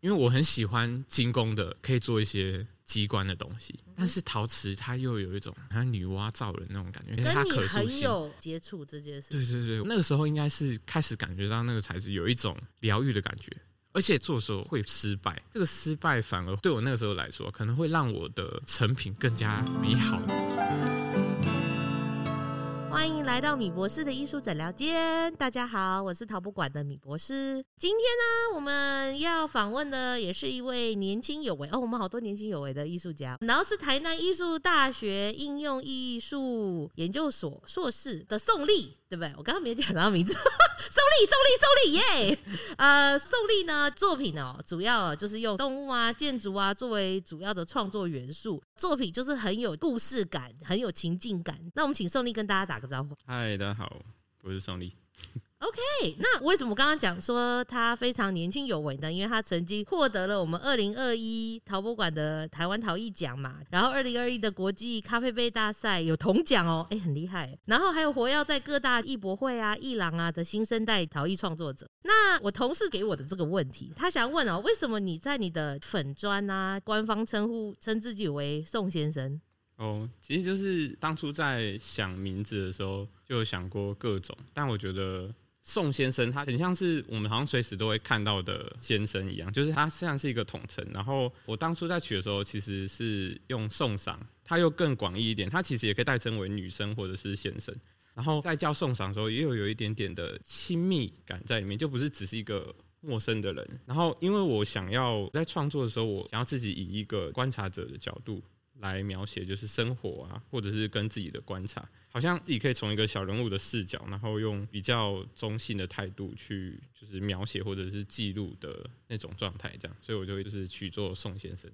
因为我很喜欢精工的，可以做一些机关的东西。但是陶瓷它又有一种像女娲造人那种感觉，跟你很有接触这件事。对对对，那个时候应该是开始感觉到那个材质有一种疗愈的感觉，而且做的时候会失败，这个失败反而对我那个时候来说，可能会让我的成品更加美好。欢迎来到米博士的艺术诊疗间。大家好，我是陶博馆的米博士。今天呢，我们要访问的也是一位年轻有为哦，我们好多年轻有为的艺术家。然后是台南艺术大学应用艺术研究所硕士的宋丽。对不对？我刚刚没讲到名字，宋立，宋立，宋立，耶！呃，宋立呢，作品哦，主要就是用动物啊、建筑啊作为主要的创作元素，作品就是很有故事感，很有情境感。那我们请宋立跟大家打个招呼。嗨，大家好，我是宋立。OK，那为什么刚刚讲说他非常年轻有为呢？因为他曾经获得了我们二零二一陶博馆的台湾陶艺奖嘛，然后二零二一的国际咖啡杯大赛有铜奖哦，哎，很厉害。然后还有活跃在各大艺博会啊、艺廊啊的新生代陶艺创作者。那我同事给我的这个问题，他想问哦，为什么你在你的粉砖啊官方称呼称自己为宋先生？哦，其实就是当初在想名字的时候就有想过各种，但我觉得。宋先生，他很像是我们好像随时都会看到的先生一样，就是他像是一个统称。然后我当初在取的时候，其实是用宋赏，他又更广义一点，他其实也可以代称为女生或者是先生。然后在叫宋赏的时候，也有有一点点的亲密感在里面，就不是只是一个陌生的人。然后因为我想要在创作的时候，我想要自己以一个观察者的角度来描写，就是生活啊，或者是跟自己的观察。好像自己可以从一个小人物的视角，然后用比较中性的态度去，就是描写或者是记录的那种状态，这样，所以我就会就是取作宋先生。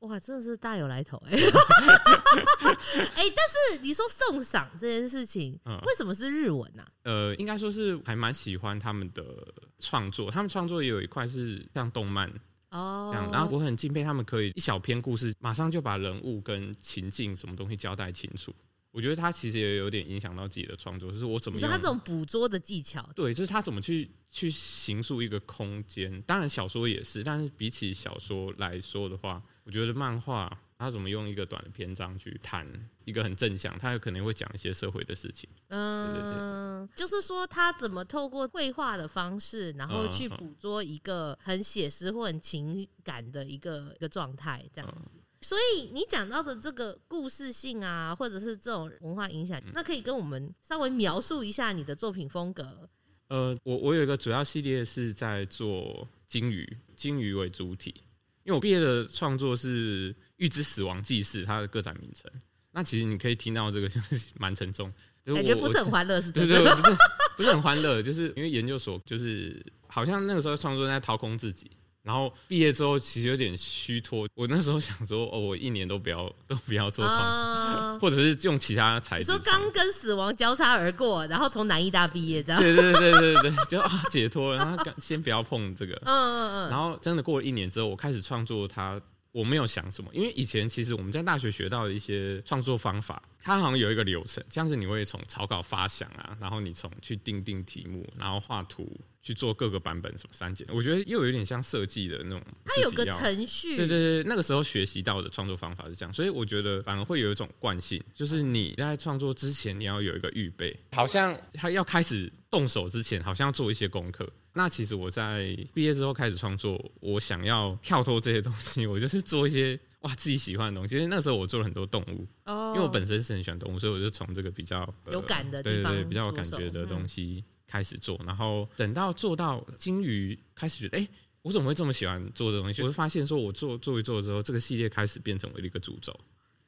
哇，真的是大有来头哎！哎，但是你说送赏这件事情，嗯，为什么是日文呢？啊？呃，应该说是还蛮喜欢他们的创作，他们创作也有一块是像动漫哦，这样，然后我很敬佩他们可以一小篇故事，马上就把人物跟情境什么东西交代清楚。我觉得他其实也有点影响到自己的创作，就是我怎么？你说他这种捕捉的技巧，对，就是他怎么去去形塑一个空间。当然小说也是，但是比起小说来说的话，我觉得漫画他怎么用一个短的篇章去谈一个很正向，他有可能会讲一些社会的事情。嗯，就是说他怎么透过绘画的方式，然后去捕捉一个很写实或很情感的一个一个状态，这样子。所以你讲到的这个故事性啊，或者是这种文化影响，那可以跟我们稍微描述一下你的作品风格。呃，我我有一个主要系列是在做鲸鱼，鲸鱼为主体，因为我毕业的创作是《预知死亡纪事》，它的个展名称。那其实你可以听到这个就是蛮沉重，感觉不是很欢乐，是对对，不是不是很欢乐，就是因为研究所就是好像那个时候创作在掏空自己。然后毕业之后，其实有点虚脱。我那时候想说，哦，我一年都不要，都不要做创作，啊、或者是用其他材质。说刚跟死亡交叉而过，然后从南医大毕业，这样。对对对对对，就啊解脱了。然后先不要碰这个。嗯嗯嗯。然后真的过了一年之后，我开始创作它。我没有想什么，因为以前其实我们在大学学到的一些创作方法，它好像有一个流程，像是你会从草稿发想啊，然后你从去定定题目，然后画图去做各个版本什么删减，我觉得又有点像设计的那种。它有个程序。对对对，那个时候学习到的创作方法是这样，所以我觉得反而会有一种惯性，就是你在创作之前你要有一个预备，好像他要开始动手之前，好像要做一些功课。那其实我在毕业之后开始创作，我想要跳脱这些东西，我就是做一些哇自己喜欢的东西。其实那时候我做了很多动物，因为我本身是很喜欢动物，所以我就从这个比较有感的地方，对对对，比较有感觉的东西开始做。然后等到做到鲸鱼，开始觉得哎，我怎么会这么喜欢做这东西？我就发现说，我做做一做之后，这个系列开始变成为了一个主轴。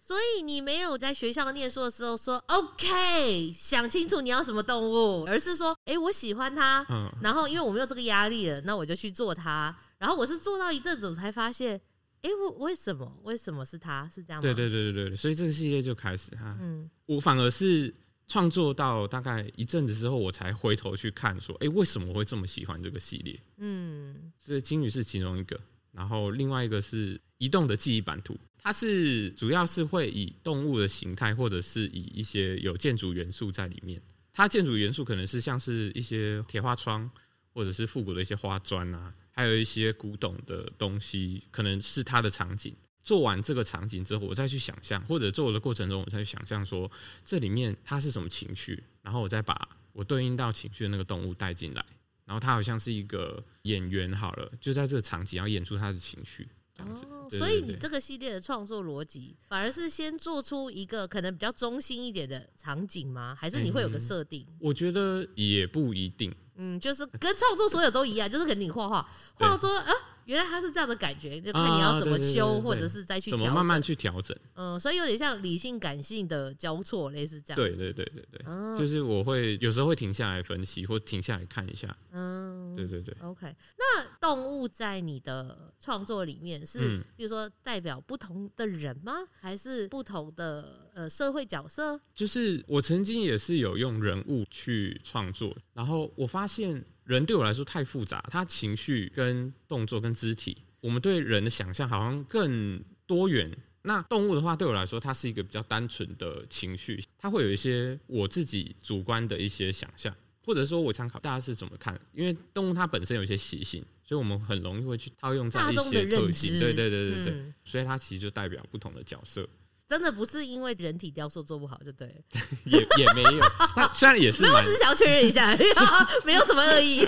所以你没有在学校念书的时候说 OK，想清楚你要什么动物，而是说，哎、欸，我喜欢它，嗯，然后因为我没有这个压力了，那我就去做它。然后我是做到一阵子，我才发现，哎、欸，我为什么？为什么是它？是这样吗？对对对对对，所以这个系列就开始哈，嗯，我反而是创作到大概一阵子之后，我才回头去看，说，哎、欸，为什么我会这么喜欢这个系列？嗯，这金鱼是其中一个，然后另外一个是移动的记忆版图。它是主要是会以动物的形态，或者是以一些有建筑元素在里面。它建筑元素可能是像是一些铁花窗，或者是复古的一些花砖啊，还有一些古董的东西，可能是它的场景。做完这个场景之后，我再去想象，或者做的过程中，我再去想象说这里面它是什么情绪，然后我再把我对应到情绪的那个动物带进来，然后他好像是一个演员好了，就在这个场景要演出他的情绪。哦，所以你这个系列的创作逻辑，反而是先做出一个可能比较中心一点的场景吗？还是你会有个设定？嗯，我觉得也不一定。嗯，就是跟创作所有都一样，就是可能你画画画作啊。原来他是这样的感觉，就看你要怎么修，或者是再去怎么慢慢去调整。嗯，所以有点像理性感性的交错，类似这样。对对对对对，就是我会有时候会停下来分析，或停下来看一下。嗯，对对对。OK，那动物在你的创作里面是，比如说代表不同的人吗？还是不同的呃社会角色？就是我曾经也是有用人物去创作，然后我发现。人对我来说太复杂，他情绪跟动作跟肢体，我们对人的想象好像更多元。那动物的话，对我来说，它是一个比较单纯的情绪，它会有一些我自己主观的一些想象，或者说我参考大家是怎么看。因为动物它本身有一些习性，所以我们很容易会去套用在一些特性。对对对对对，嗯、所以它其实就代表不同的角色。真的不是因为人体雕塑做不好就对了，也也没有。他虽然也是，我只是想要确认一下，没有什么恶意。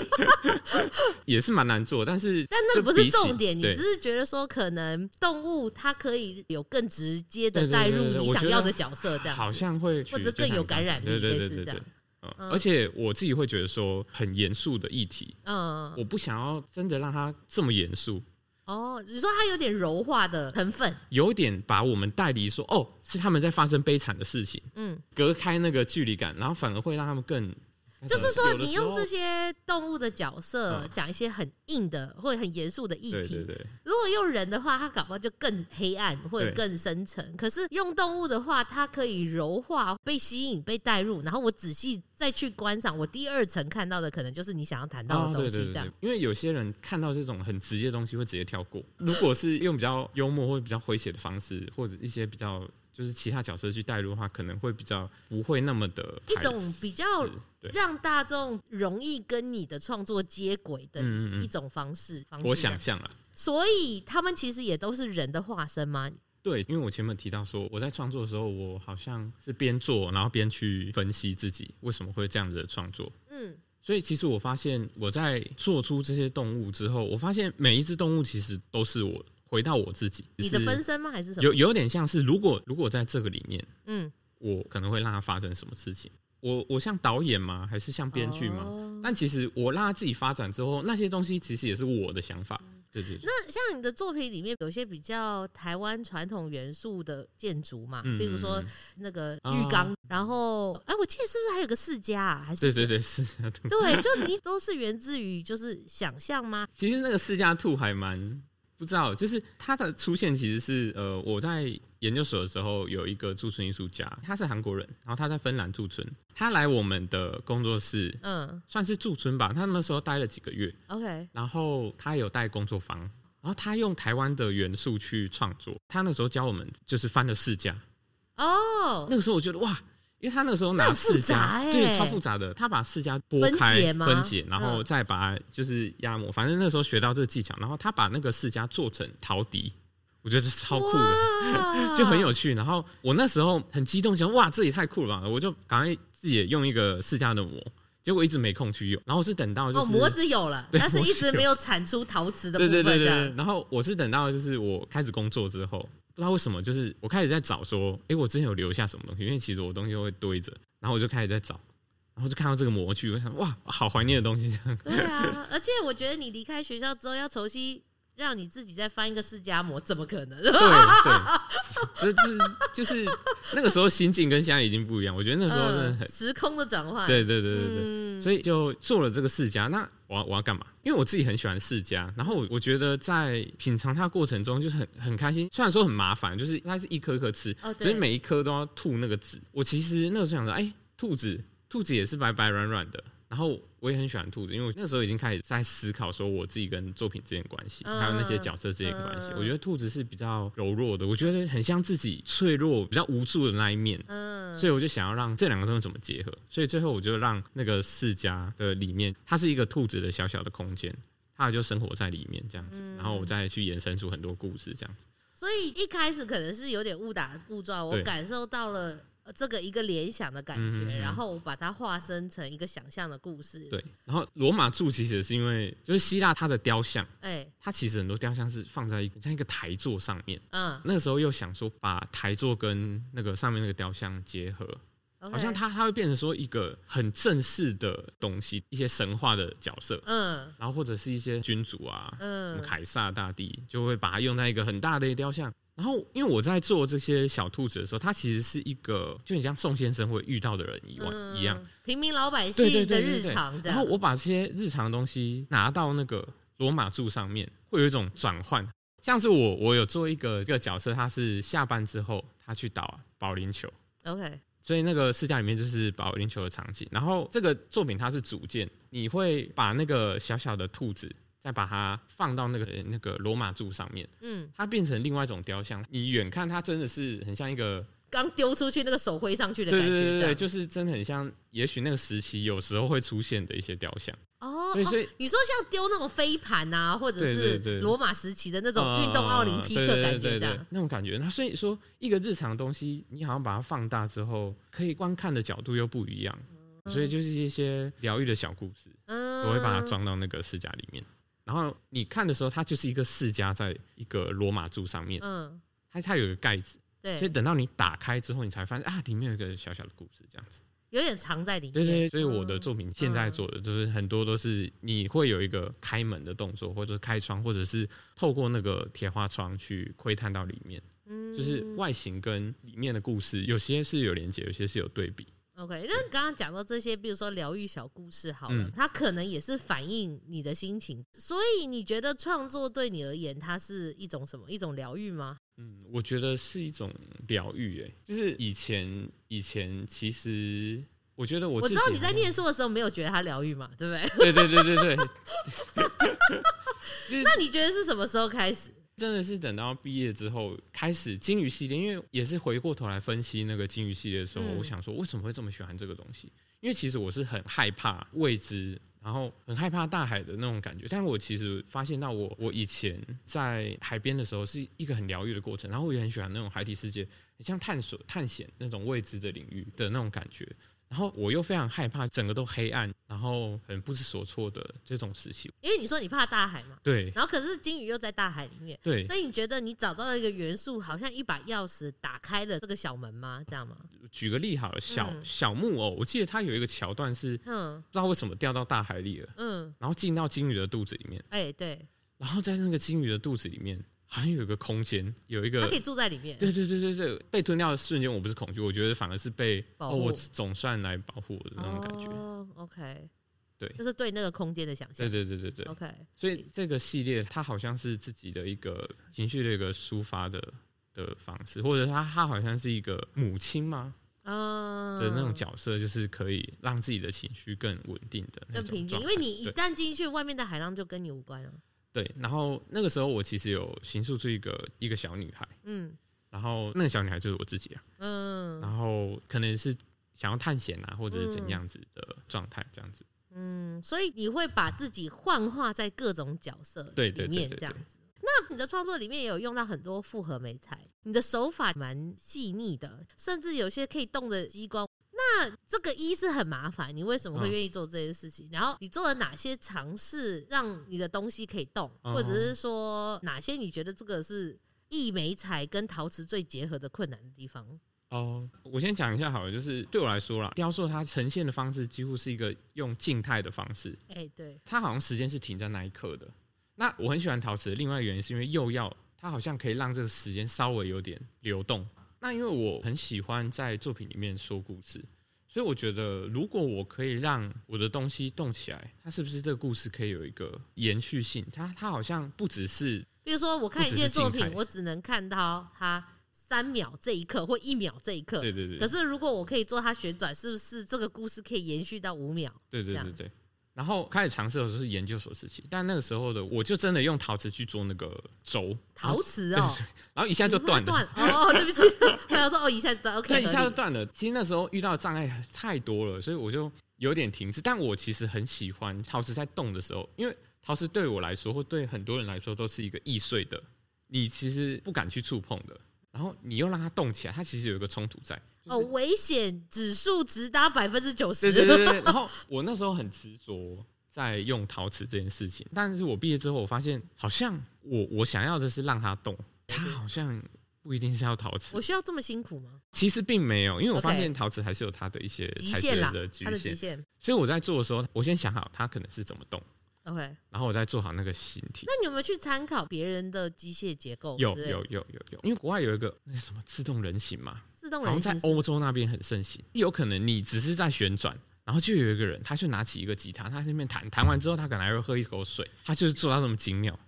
也是蛮难做，但是但那不是重点，你只是觉得说可能动物它可以有更直接的带入你想要的角色，这样好像会或者更有感染力，类似这样。而且我自己会觉得说很严肃的议题，嗯，我不想要真的让它这么严肃。哦，你说它有点柔化的成分，有点把我们带离说，哦，是他们在发生悲惨的事情，嗯，隔开那个距离感，然后反而会让他们更。就是说，你用这些动物的角色讲一些很硬的或者很严肃的议题。如果用人的话，它搞不好就更黑暗或者更深沉。可是用动物的话，它可以柔化、被吸引、被带入，然后我仔细再去观赏，我第二层看到的可能就是你想要谈到的东西。这样，因为有些人看到这种很直接的东西会直接跳过。如果是用比较幽默或者比较诙谐的方式，或者一些比较。就是其他角色去带入的话，可能会比较不会那么的一种比较让大众容易跟你的创作接轨的一种方式。方式我想象了，所以他们其实也都是人的化身吗？对，因为我前面提到说，我在创作的时候，我好像是边做，然后边去分析自己为什么会这样子的创作。嗯，所以其实我发现我在做出这些动物之后，我发现每一只动物其实都是我。回到我自己，你的分身吗？还是什么？有有点像是，如果如果在这个里面，嗯，我可能会让他发生什么事情？我我像导演吗？还是像编剧吗？哦、但其实我让他自己发展之后，那些东西其实也是我的想法。对对，对。那像你的作品里面有些比较台湾传统元素的建筑嘛，比如说那个浴缸，哦、然后哎、欸，我记得是不是还有个世家啊？还是对对对，世家兔。对，就你都是源自于就是想象吗？其实那个世家兔还蛮。不知道，就是他的出现其实是呃，我在研究所的时候有一个驻村艺术家，他是韩国人，然后他在芬兰驻村，他来我们的工作室，嗯，算是驻村吧。他那时候待了几个月，OK，然后他有带工作坊，然后他用台湾的元素去创作。他那时候教我们就是翻了四家，哦，那个时候我觉得哇。因为他那个时候拿释迦，对，超复杂的。他把释迦剥开、分解，然后再把就是压模。反正那时候学到这个技巧，然后他把那个释迦做成陶笛，我觉得这超酷的，就很有趣。然后我那时候很激动，想哇，这也太酷了吧！我就赶快自己也用一个释迦的模，结果一直没空去用。然后是等到就是模子有了，但是一直没有产出陶瓷的部分。对对对对。然后我是等到就是我开始工作之后。不知道为什么，就是我开始在找说，哎、我之前有留下什么东西？因为其实我东西会堆着，然后我就开始在找，然后就看到这个模具，我想，哇，好怀念的东西。对啊，而且我觉得你离开学校之后要重新让你自己再翻一个释迦摩，怎么可能？对对，这这就是那个时候心境跟现在已经不一样。我觉得那时候真的很、呃、时空的转换。对对对对对，嗯、所以就做了这个释迦。那我要我要干嘛？因为我自己很喜欢释迦，然后我觉得在品尝它过程中就是很很开心。虽然说很麻烦，就是它是一颗一颗吃，哦、所以每一颗都要吐那个籽。我其实那个时候想说，哎，兔子，兔子也是白白软软的。然后我也很喜欢兔子，因为我那时候已经开始在思考说我自己跟作品之间关系，还有那些角色之间关系。我觉得兔子是比较柔弱的，我觉得很像自己脆弱、比较无助的那一面。嗯，所以我就想要让这两个东西怎么结合。所以最后我就让那个世家的里面，它是一个兔子的小小的空间，它就生活在里面这样子，然后我再去延伸出很多故事这样子。所以一开始可能是有点误打误撞，我感受到了这个一个联想的感觉，然后我把它化身成一个想象的故事。对，然后罗马柱其实是因为就是希腊它的雕像，哎，它其实很多雕像是放在像一个台座上面，嗯，那个时候又想说把台座跟那个上面那个雕像结合。好像它它会变成说一个很正式的东西，一些神话的角色，嗯，然后或者是一些君主啊，嗯，凯撒大帝就会把它用在一个很大的雕像。然后因为我在做这些小兔子的时候，它其实是一个就很像宋先生会遇到的人一样、嗯、一样，平民老百姓的日常。然后我把这些日常的东西拿到那个罗马柱上面，会有一种转换。像是我我有做一个一个角色，他是下班之后他去打保龄球，OK。所以那个试驾里面就是保龄球的场景，然后这个作品它是组件，你会把那个小小的兔子再把它放到那个那个罗马柱上面，嗯，它变成另外一种雕像。你远看它真的是很像一个刚丢出去那个手挥上去的感觉，对对对对，就是真的很像，也许那个时期有时候会出现的一些雕像。哦，所以，所以你说像丢那种飞盘啊，或者是罗马时期的那种运动奥林匹克感觉这样，那种感觉。那所以说，一个日常的东西，你好像把它放大之后，可以观看的角度又不一样。所以就是一些疗愈的小故事，嗯我会把它装到那个释迦里面。然后你看的时候，它就是一个释迦在一个罗马柱上面，嗯，它它有一个盖子，对，所以等到你打开之后，你才发现啊，里面有一个小小的故事，这样子。有点藏在里面。对对，所以我的作品现在做的就是很多都是你会有一个开门的动作，或者是开窗，或者是透过那个铁花窗去窥探到里面。嗯，就是外形跟里面的故事有些是有连接，有些是有对比。OK，那刚刚讲到这些，比如说疗愈小故事，好了，它可能也是反映你的心情。所以你觉得创作对你而言，它是一种什么？一种疗愈吗？嗯，我觉得是一种疗愈，哎，就是以前以前其实，我觉得我我知道你在念书的时候没有觉得它疗愈嘛，对不对？对对对对对。那你觉得是什么时候开始？真的是等到毕业之后开始金鱼系列，因为也是回过头来分析那个金鱼系列的时候，嗯、我想说为什么会这么喜欢这个东西？因为其实我是很害怕未知。然后很害怕大海的那种感觉，但是我其实发现到我我以前在海边的时候是一个很疗愈的过程，然后我也很喜欢那种海底世界，像探索探险那种未知的领域的那种感觉。然后我又非常害怕整个都黑暗，然后很不知所措的这种事情。因为你说你怕大海嘛，对。然后可是金鱼又在大海里面，对。所以你觉得你找到了一个元素，好像一把钥匙打开了这个小门吗？这样吗？举个例好了，小、嗯、小木偶，我记得它有一个桥段是，嗯，不知道为什么掉到大海里了，嗯，然后进到金鱼的肚子里面，哎、欸，对。然后在那个金鱼的肚子里面。好像有一个空间，有一个它可以住在里面。对对对对对，被吞掉的瞬间，我不是恐惧，我觉得反而是被、哦。我总算来保护我的那种感觉。哦，OK，对，就是对那个空间的想象。对对对对对，OK。所以这个系列它好像是自己的一个情绪的一个抒发的的方式，或者它它好像是一个母亲吗？嗯的那种角色，就是可以让自己的情绪更稳定的、更平静。因为你一旦进去，外面的海浪就跟你无关了。对，然后那个时候我其实有形塑出一个一个小女孩，嗯，然后那个小女孩就是我自己啊，嗯，然后可能是想要探险啊，或者是怎样子的状态这样子，嗯，所以你会把自己幻化在各种角色里面这样子。那你的创作里面也有用到很多复合美材，你的手法蛮细腻的，甚至有些可以动的机关。那这个一是很麻烦，你为什么会愿意做这些事情？然后你做了哪些尝试，让你的东西可以动，或者是说哪些你觉得这个是异媒材跟陶瓷最结合的困难的地方？哦，我先讲一下好了，就是对我来说啦，雕塑它呈现的方式几乎是一个用静态的方式。哎，对，它好像时间是停在那一刻的。那我很喜欢陶瓷另外一个原因是因为釉药它好像可以让这个时间稍微有点流动。那因为我很喜欢在作品里面说故事，所以我觉得如果我可以让我的东西动起来，它是不是这个故事可以有一个延续性？它它好像不只是，比如说我看一件作品，我只能看到它三秒这一刻或一秒这一刻，对对对。可是如果我可以做它旋转，是不是这个故事可以延续到五秒？对对对对。然后开始尝试的时候是研究所时期，但那个时候的我就真的用陶瓷去做那个轴，陶瓷哦，然后一下就断了。断哦，对不起，我想说哦，一下就断，OK，对，一下就断了。其实那时候遇到的障碍太多了，所以我就有点停滞。但我其实很喜欢陶瓷在动的时候，因为陶瓷对我来说，或对很多人来说，都是一个易碎的，你其实不敢去触碰的。然后你又让它动起来，它其实有一个冲突在。哦，危险指数直达百分之九十。对对对对。然后我那时候很执着在用陶瓷这件事情，但是我毕业之后，我发现好像我我想要的是让它动，它好像不一定是要陶瓷。我需要这么辛苦吗？其实并没有，因为我发现陶瓷还是有它的一些极限的局限，极限。所以我在做的时候，我先想好它可能是怎么动。OK，然后我再做好那个形体。那你有没有去参考别人的机械结构？有有有有有，因为国外有一个那什么自动人形嘛，自动人形在欧洲那边很盛行。有可能你只是在旋转，然后就有一个人，他就拿起一个吉他，他在那边弹，弹完之后他可能还会喝一口水，他就是做到那么精妙。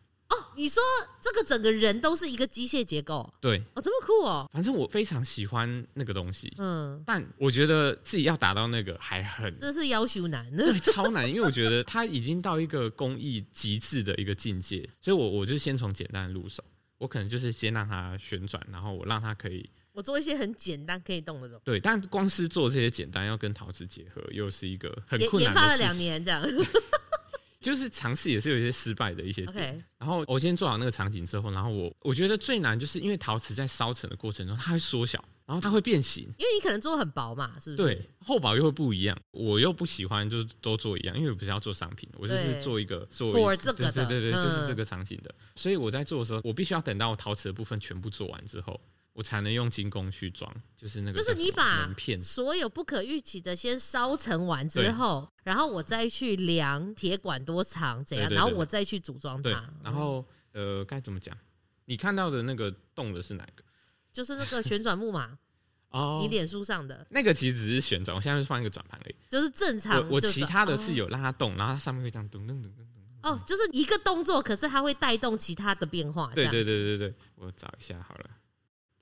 你说这个整个人都是一个机械结构，对，哦，这么酷哦。反正我非常喜欢那个东西，嗯，但我觉得自己要达到那个还很，这是要求难，对，超难，因为我觉得它已经到一个工艺极致的一个境界，所以我我就先从简单的入手，我可能就是先让它旋转，然后我让它可以，我做一些很简单可以动的东西，对，但光是做这些简单要跟陶瓷结合，又是一个很困难研发了两年这样。就是尝试也是有一些失败的一些点.然后我先做好那个场景之后，然后我我觉得最难就是因为陶瓷在烧成的过程中，它会缩小，然后它会变形，因为你可能做很薄嘛，是不是？对，厚薄又会不一样。我又不喜欢就是都做一样，因为我不是要做商品，我就是做一个做一个，这个对对对，就是这个场景的。所以我在做的时候，我必须要等到陶瓷的部分全部做完之后。我才能用金工去装，就是那个，就是你把所有不可预期的先烧成完之后，然后我再去量铁管多长怎样，然后我再去组装它。然后呃，该怎么讲？你看到的那个动的是哪个？就是那个旋转木马 哦，你脸书上的那个其实只是旋转，我现在是放一个转盘而已，就是正常。我我其他的是有让它动，然后它上面会这样噔噔噔噔噔。哦，就是一个动作，可是它会带动其他的变化。对对对对对，我找一下好了。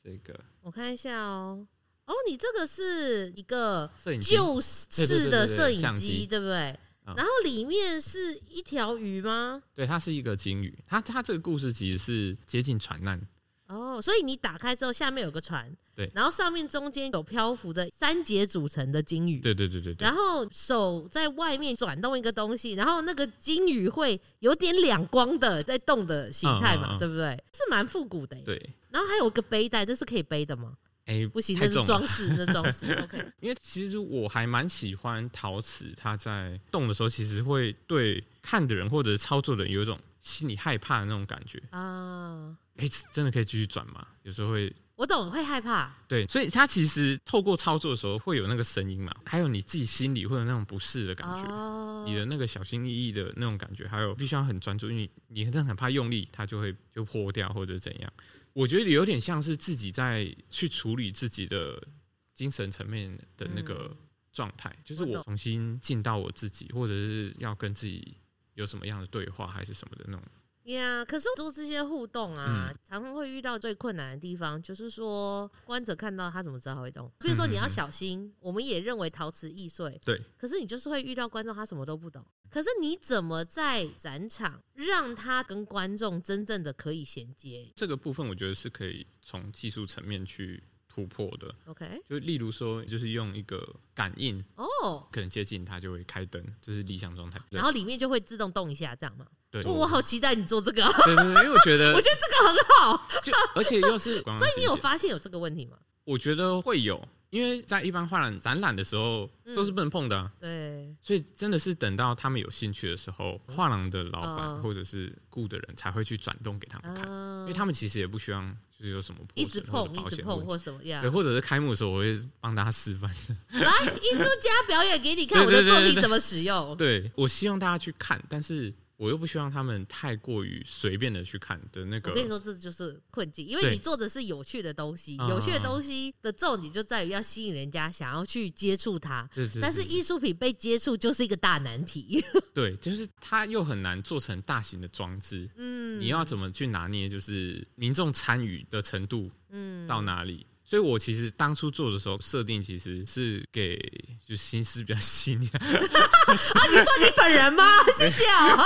这个我看一下哦，哦，你这个是一个旧式的摄影机，对不对？然后里面是一条鱼吗？对，它是一个鲸鱼。它它这个故事其实是接近船难哦，所以你打开之后，下面有个船，对，然后上面中间有漂浮的三节组成的鲸鱼，对对对对对。然后手在外面转动一个东西，然后那个鲸鱼会有点两光的在动的形态嘛，对不对？是蛮复古的，对。然后还有个背带，这是可以背的吗？哎、欸，不行，那是装饰，那装饰。OK，因为其实我还蛮喜欢陶瓷，它在动的时候，其实会对看的人或者操作的人有一种心里害怕的那种感觉啊。哎、欸，真的可以继续转吗？有时候会，我懂，会害怕。对，所以它其实透过操作的时候会有那个声音嘛，还有你自己心里会有那种不适的感觉，啊、你的那个小心翼翼的那种感觉，还有必须要很专注，因为你真的很怕用力，它就会就破掉或者怎样。我觉得有点像是自己在去处理自己的精神层面的那个状态，嗯、就是我重新进到我自己，或者是要跟自己有什么样的对话，还是什么的那种。呀，yeah, 可是做这些互动啊，嗯、常常会遇到最困难的地方，就是说观者看到他怎么知道他会动？比如说你要小心，我们也认为陶瓷易碎，对。可是你就是会遇到观众，他什么都不懂。可是你怎么在展场让他跟观众真正的可以衔接？这个部分我觉得是可以从技术层面去突破的。OK，就例如说，就是用一个感应哦，可能接近它就会开灯，这是理想状态。然后里面就会自动动一下，这样吗？对我好期待你做这个，对对对，因为我觉得，我觉得这个很好，就而且又是，所以你有发现有这个问题吗？我觉得会有，因为在一般画廊展览的时候都是不能碰的，对，所以真的是等到他们有兴趣的时候，画廊的老板或者是雇的人才会去转动给他们看，嗯，因为他们其实也不希望就是有什么一直碰一直碰或什么样，对，或者是开幕的时候我会帮大家示范，来艺术家表演给你看我的作品怎么使用，对，我希望大家去看，但是。我又不希望他们太过于随便的去看的那个。我跟你说，这就是困境，因为你做的是有趣的东西，有趣的东西的重点就在于要吸引人家想要去接触它。但是艺术品被接触就是一个大难题。对，就是它又很难做成大型的装置。嗯，你要怎么去拿捏？就是民众参与的程度，嗯，到哪里？所以我其实当初做的时候，设定其实是给就心思比较细腻。啊，你说你本人吗？谢谢啊。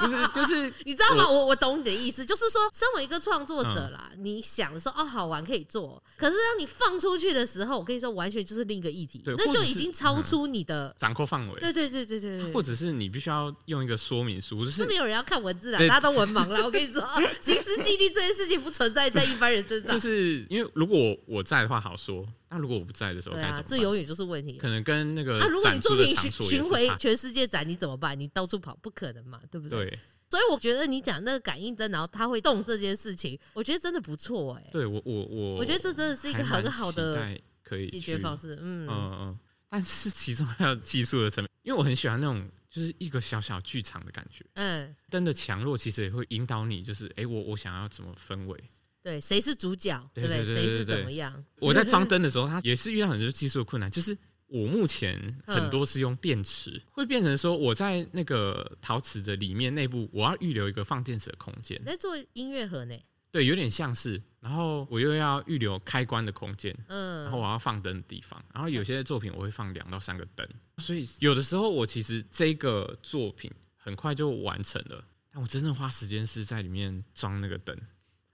就是就是，你知道吗？我我懂你的意思，就是说，身为一个创作者啦，嗯、你想说哦好玩可以做，可是当你放出去的时候，我跟你说，完全就是另一个议题，对那就已经超出你的、嗯、掌控范围。对对对对对对，或者是你必须要用一个说明书，就是没有人要看文字啊，大家都文盲了。我跟你说，心思细腻这件事情不存在在一般人身上，就是因为如果。如果我我在的话好说，那如果我不在的时候该怎么办？这永远就是问题。可能跟那个那如果你作品巡巡回全世界展，你怎么办？你到处跑不可能嘛，对不对？对。所以我觉得你讲那个感应灯，然后它会动这件事情，我觉得真的不错哎。对我我我，我觉得这真的是一个很好的可以解决方式。嗯嗯嗯。但是其中还有技术的层面，因为我很喜欢那种就是一个小小剧场的感觉。嗯。灯的强弱其实也会引导你，就是哎，我我想要怎么氛围。对，谁是主角？对不对？谁是怎么样？我在装 灯的时候，他也是遇到很多技术的困难。就是我目前很多是用电池，会变成说我在那个陶瓷的里面内部，我要预留一个放电池的空间。你在做音乐盒呢？对，有点像是。然后我又要预留开关的空间，嗯，然后我要放灯的地方。然后有些作品我会放两到三个灯，所以有的时候我其实这个作品很快就完成了，但我真正花时间是在里面装那个灯。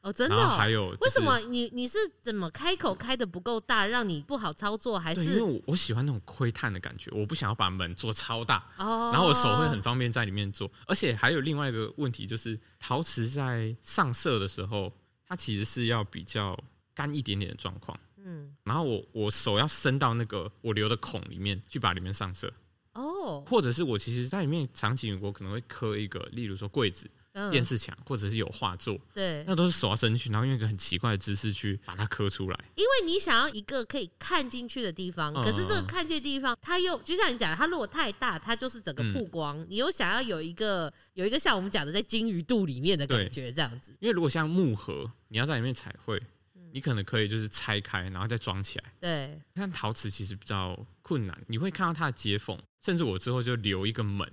哦，真的？哦？还有，为什么你你是怎么开口开的不够大，让你不好操作？还是因为我我喜欢那种窥探的感觉，我不想要把门做超大，哦，然后我手会很方便在里面做。而且还有另外一个问题，就是陶瓷在上色的时候，它其实是要比较干一点点的状况，嗯，然后我我手要伸到那个我留的孔里面去把里面上色，哦，或者是我其实在里面场景我可能会刻一个，例如说柜子。电视墙，或者是有画作，对，那都是手要伸进去，然后用一个很奇怪的姿势去把它刻出来。因为你想要一个可以看进去的地方，可是这个看进去的地方，它又就像你讲的，它如果太大，它就是整个曝光。你又想要有一个有一个像我们讲的在金鱼肚里面的感觉，这样子。因为如果像木盒，你要在里面彩绘，你可能可以就是拆开，然后再装起来。对，但陶瓷其实比较困难，你会看到它的接缝，甚至我之后就留一个门，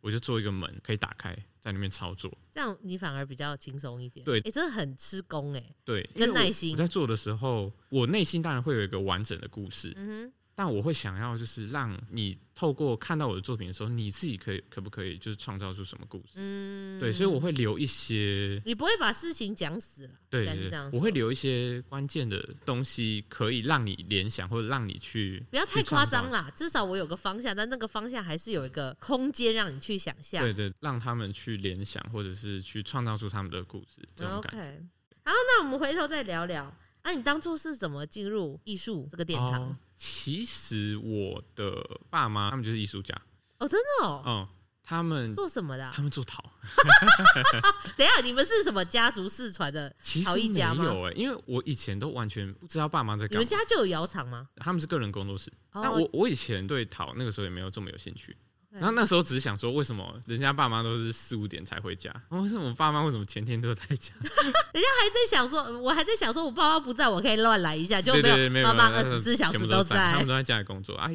我就做一个门可以打开。在里面操作，这样你反而比较轻松一点。对，哎，真的很吃功哎。对，跟耐心。我在做的时候，我内心当然会有一个完整的故事。嗯哼。但我会想要，就是让你透过看到我的作品的时候，你自己可以可不可以就是创造出什么故事？嗯，对，所以我会留一些，你不会把事情讲死了，对，是这样。我会留一些关键的东西，可以让你联想，或者让你去不要太夸张啦。至少我有个方向，但那个方向还是有一个空间让你去想象。对对，让他们去联想，或者是去创造出他们的故事，这种感觉。Okay. 好，那我们回头再聊聊。啊，你当初是怎么进入艺术这个殿堂？哦，其实我的爸妈他们就是艺术家哦，真的哦，嗯，他们做什么的？他们做陶。等一下，你们是什么家族世传的陶艺家吗？没有哎，因为我以前都完全不知道爸妈在干嘛。你们家就有窑厂吗？他们是个人工作室。哦，但我我以前对陶那个时候也没有这么有兴趣。然后那时候只是想说，为什么人家爸妈都是四五点才回家？为什么我爸妈为什么前天都在家？人家还在想说，我还在想说，我爸妈不在我可以乱来一下，就没有爸妈二十四小时都在，他们都在家里工作啊。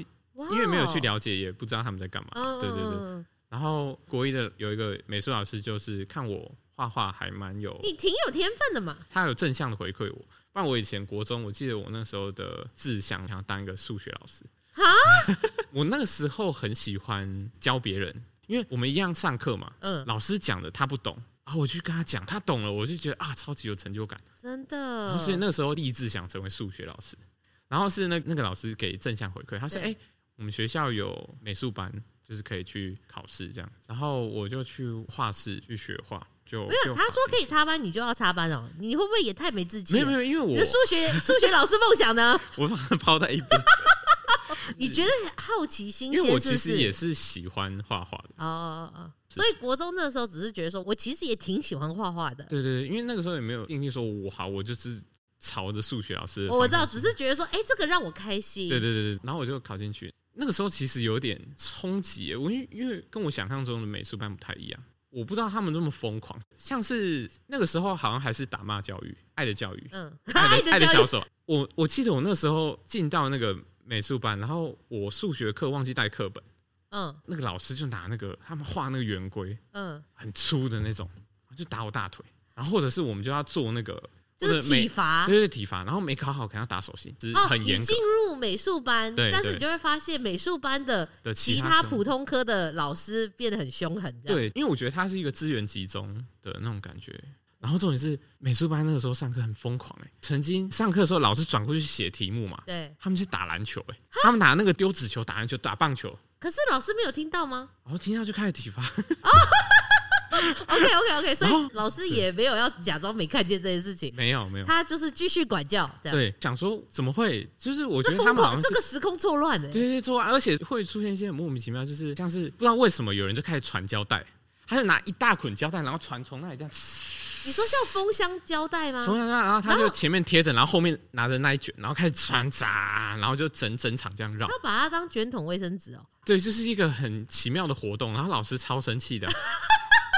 因为没有去了解，也不知道他们在干嘛。对对对。然后国一的有一个美术老师，就是看我画画还蛮有，你挺有天分的嘛。他有正向的回馈我，不然我以前国中，我记得我那时候的志向想要当一个数学老师。啊！我那个时候很喜欢教别人，因为我们一样上课嘛。嗯。老师讲的他不懂，然后我去跟他讲，他懂了，我就觉得啊，超级有成就感。真的。所以那个时候立志想成为数学老师，然后是那那个老师给正向回馈，他说：“哎，我们学校有美术班，就是可以去考试这样。”然后我就去画室去学画，就没有他说可以插班，你就要插班哦。你会不会也太没自己？没有没有，因为我的数学数学老师梦想呢，我把它抛在一边。你觉得好奇心？因为我其实也是喜欢画画的。哦哦哦，所以国中那个时候只是觉得说，我其实也挺喜欢画画的。对对对，因为那个时候也没有定义说我好，我就是朝着数学老师。我知道，只是觉得说，哎，这个让我开心。对对对对，然后我就考进去。那个时候其实有点冲击，我因为因为跟我想象中的美术班不太一样，我不知道他们那么疯狂，像是那个时候好像还是打骂教育、爱的教育，嗯，爱的 爱的小手。我我记得我那个时候进到那个。美术班，然后我数学课忘记带课本，嗯，那个老师就拿那个他们画那个圆规，嗯，很粗的那种，就打我大腿，然后或者是我们就要做那个就是体罚，对对体罚，然后没考好可能要打手心，就是很严格。进入美术班，对，但是你就会发现美术班的其他普通科的老师变得很凶狠，对，因为我觉得它是一个资源集中的那种感觉。然后重点是美术班那个时候上课很疯狂哎、欸，曾经上课的时候老师转过去写题目嘛，对，他们去打篮球哎、欸，他们拿那个丢纸球打篮球打棒球，可是老师没有听到吗？然后听到就开始体罚。OK OK OK，所以老师也没有要假装没看见这件事情，没有没有，他就是继续管教。对，想说怎么会？就是我觉得他们好像这个时空错乱的，对对错乱，而且会出现一些很莫名其妙，就是像是不知道为什么有人就开始传胶带，他就拿一大捆胶带，然后传从那里这样。你说像封箱胶带吗？封箱胶带，然后他就前面贴着，然后后面拿着那一卷，然后开始穿扎，然后就整整场这样绕。他把它当卷筒卫生纸哦。对，就是一个很奇妙的活动，然后老师超生气的。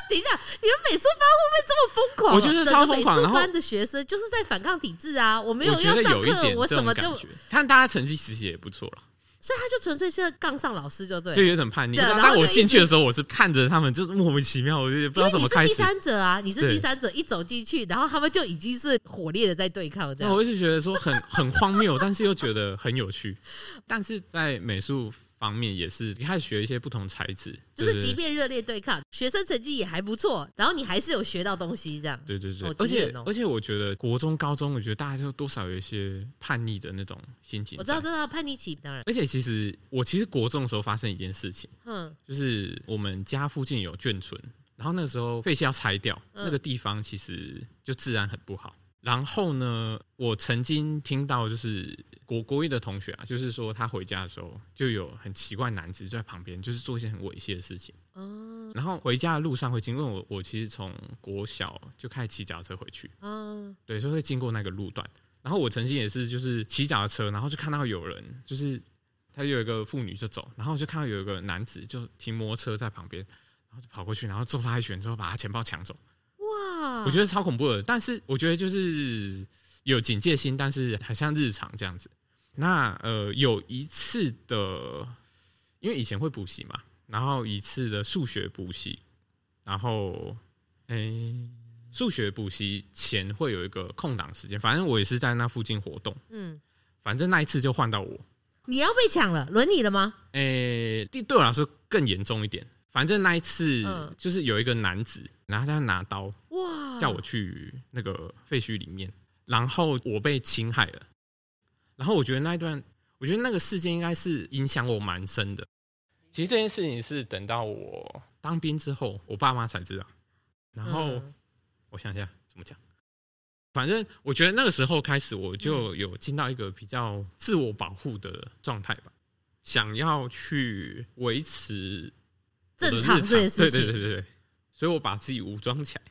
等一下，你们美术班会不会这么疯狂？我觉得超疯狂。美术班的学生就是在反抗体制啊！我没有要上课，我怎么就？但大家成绩其实也不错了。所以他就纯粹是杠上老师就对，就有点叛逆。当我进去的时候，我是看着他们，就是莫名其妙，我就不知道怎么开始。第三者啊，你是第三者，一走进去，然后他们就已经是火烈的在对抗这样。我就觉得说很 很荒谬，但是又觉得很有趣。但是在美术。方面也是，你开始学一些不同材质，就是即便热烈对抗，学生成绩也还不错，然后你还是有学到东西，这样。对对对，而且而且我觉得国中、高中，我觉得大家就多少有一些叛逆的那种心情。我知道，知道叛逆期当然。而且其实我其实国中的时候发生一件事情，嗯，就是我们家附近有眷村，然后那个时候废弃要拆掉，那个地方其实就治安很不好。然后呢，我曾经听到就是国国一的同学啊，就是说他回家的时候就有很奇怪男子就在旁边，就是做一些很猥亵的事情。哦。然后回家的路上会经过我，我其实从国小就开始骑脚踏车回去。嗯。对，所以会经过那个路段。然后我曾经也是就是骑脚踏车，然后就看到有人，就是他有一个妇女就走，然后就看到有一个男子就停摩托车在旁边，然后就跑过去，然后揍他一拳之后把他钱包抢走。我觉得超恐怖的，但是我觉得就是有警戒心，但是很像日常这样子。那呃，有一次的，因为以前会补习嘛，然后一次的数学补习，然后诶，数学补习前会有一个空档时间，反正我也是在那附近活动。嗯，反正那一次就换到我，你要被抢了，轮你了吗？诶，对对我来说更严重一点。反正那一次就是有一个男子，然后他拿刀哇，叫我去那个废墟里面，然后我被侵害了。然后我觉得那一段，我觉得那个事件应该是影响我蛮深的。其实这件事情是等到我当兵之后，我爸妈才知道。然后我想一下怎么讲，反正我觉得那个时候开始，我就有进到一个比较自我保护的状态吧，想要去维持。正常这件事情，对对对对对，所以我把自己武装起来，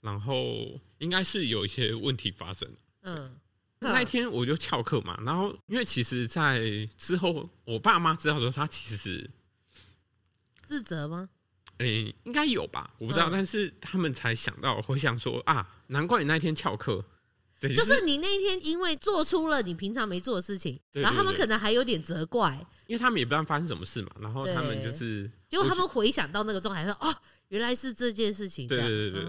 然后应该是有一些问题发生。嗯，那一天我就翘课嘛，然后因为其实，在之后我爸妈知道说他其实是自责吗？诶、欸，应该有吧，我不知道，嗯、但是他们才想到，回想说啊，难怪你那天翘课。对，就是你那一天因为做出了你平常没做的事情，对对对对，然后他们可能还有点责怪，因为他们也不知道发生什么事嘛，然后他们就是，结果他们回想到那个状态说，哦，原来是这件事情，对对对对，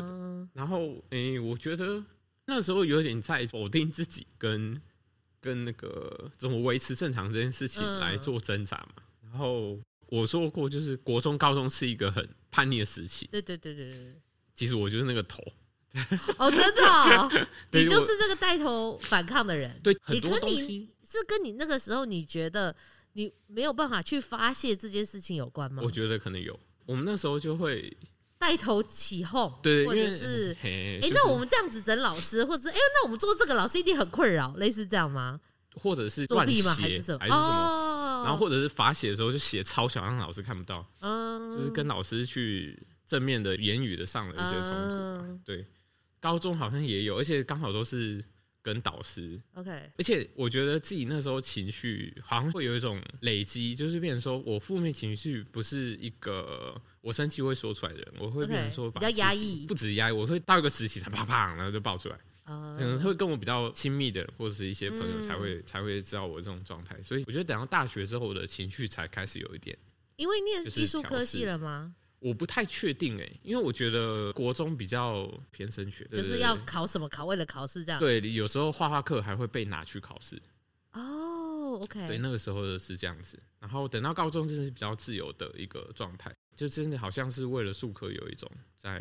然后诶、欸，我觉得那时候有点在否定自己跟跟那个怎么维持正常这件事情来做挣扎嘛，嗯、然后我说过，就是国中、高中是一个很叛逆的时期，对对对对对，其实我就是那个头。哦，真的、哦，你就是这个带头反抗的人。对，你跟你是跟你那个时候你觉得你没有办法去发泄这件事情有关吗？我觉得可能有。我们那时候就会带头起哄，对，或者是哎，那我们这样子整老师，或者哎，那我们做这个老师一定很困扰，类似这样吗？或者是乱写还是什么？然后或者是罚写的时候就写超小，让老师看不到。嗯，就是跟老师去正面的言语的上了一些冲突，对。高中好像也有，而且刚好都是跟导师。OK，而且我觉得自己那时候情绪好像会有一种累积，就是变成说我负面情绪不是一个我生气会说出来的人，我会变成说比较压抑，不止压抑，我会到一个时期才啪啪，然后就爆出来。Uh, 可能会跟我比较亲密的人或者是一些朋友才会、嗯、才会知道我这种状态，所以我觉得等到大学之后，我的情绪才开始有一点。因为念艺术科系了吗？我不太确定哎、欸，因为我觉得国中比较偏升学，就是要考什么考，为了考试这样。对，有时候画画课还会被拿去考试。哦、oh,，OK。对，那个时候的是这样子。然后等到高中，真的是比较自由的一个状态，就真的好像是为了术科有一种在，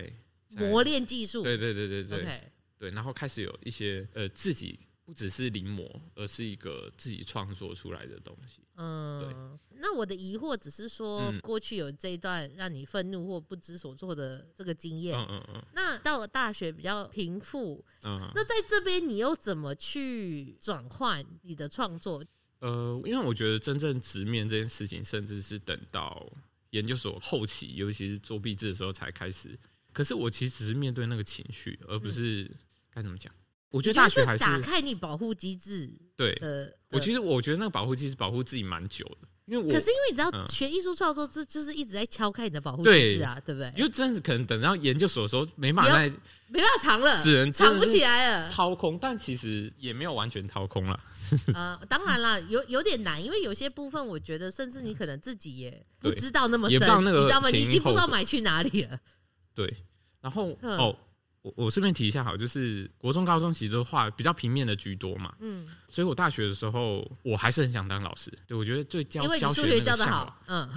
在磨练技术。对对对对对。对，然后开始有一些呃自己。不只是临摹，而是一个自己创作出来的东西。嗯，对。那我的疑惑只是说，过去有这一段让你愤怒或不知所措的这个经验。嗯嗯嗯。那到了大学比较平复。嗯。那在这边你又怎么去转换你的创作？呃，因为我觉得真正直面这件事情，甚至是等到研究所后期，尤其是做毕制的时候才开始。可是我其实只是面对那个情绪，而不是该怎么讲。我觉得大学还是打开你保护机制。对，呃，我其实我觉得那个保护机制保护自己蛮久的，因为我可是因为你知道学艺术创作，这就是一直在敲开你的保护机制啊，对不对？因为真的可能等到研究所的时候没办法再没办法藏了，只能藏不起来了，掏空。但其实也没有完全掏空了。啊，当然了，有有点难，因为有些部分我觉得，甚至你可能自己也不知道那么深，你知道吗？你已经不知道买去哪里了。对，然后哦。我我顺便提一下，好，就是国中、高中其实都画比较平面的居多嘛，嗯，所以我大学的时候，我还是很想当老师。对，我觉得最教教学教的好，嗯，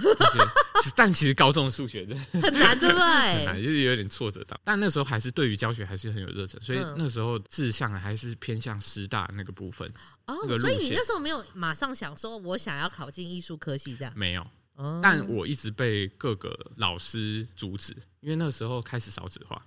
但其实高中数学真的很难，对不对？很难，就是有点挫折到。但那时候还是对于教学还是很有热忱，所以那时候志向还是偏向师大那个部分。哦，所以你那时候没有马上想说，我想要考进艺术科系这样？没有，但我一直被各个老师阻止，因为那时候开始少子化。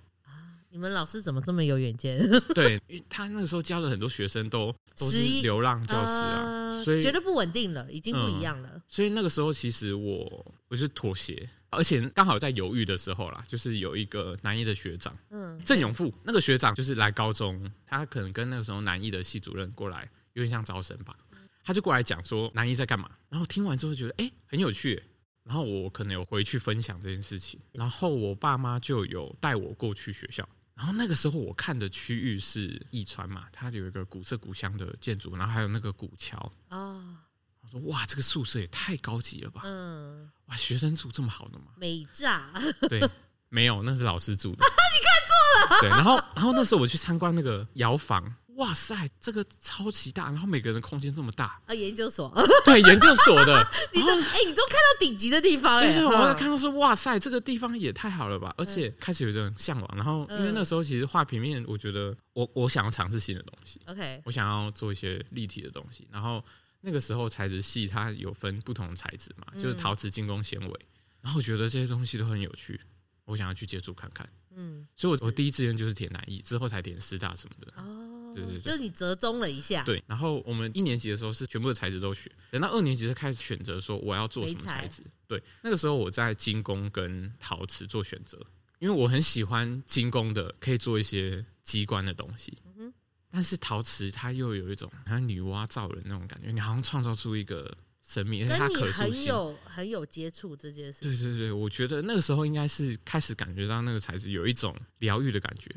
你们老师怎么这么有远见？对，因为他那个时候教的很多学生都都是流浪教师啊，呃、所以觉得不稳定了，已经不一样了。嗯、所以那个时候其实我我是妥协，而且刚好在犹豫的时候啦，就是有一个南艺的学长，嗯，郑永富那个学长就是来高中，他可能跟那个时候南艺的系主任过来，有点像招生吧，他就过来讲说南艺在干嘛，然后听完之后觉得哎、欸、很有趣，然后我可能有回去分享这件事情，然后我爸妈就有带我过去学校。然后那个时候我看的区域是义川嘛，它有一个古色古香的建筑，然后还有那个古桥啊。我说哇，这个宿舍也太高级了吧！嗯，哇，学生住这么好的吗？美炸。对，没有，那是老师住的。你看错了。对，然后然后那时候我去参观那个窑房。哇塞，这个超级大，然后每个人空间这么大啊！研究所，对，研究所的，你都哎，你都看到顶级的地方哎！对，我看到说哇塞，这个地方也太好了吧！而且开始有这种向往，然后因为那时候其实画平面，我觉得我我想要尝试新的东西，OK，我想要做一些立体的东西。然后那个时候材质系它有分不同的材质嘛，就是陶瓷、精工、纤维，然后我觉得这些东西都很有趣，我想要去接触看看。嗯，所以我我第一志愿就是填南艺，之后才填师大什么的。哦。对对对，就是你折中了一下。对，然后我们一年级的时候是全部的材质都学，等到二年级就开始选择说我要做什么材质。对，那个时候我在金工跟陶瓷做选择，因为我很喜欢金工的，可以做一些机关的东西。嗯哼。但是陶瓷它又有一种好像女娲造人那种感觉，你好像创造出一个神秘，而且它可塑性。很有很有接触这件事。对对对，我觉得那个时候应该是开始感觉到那个材质有一种疗愈的感觉。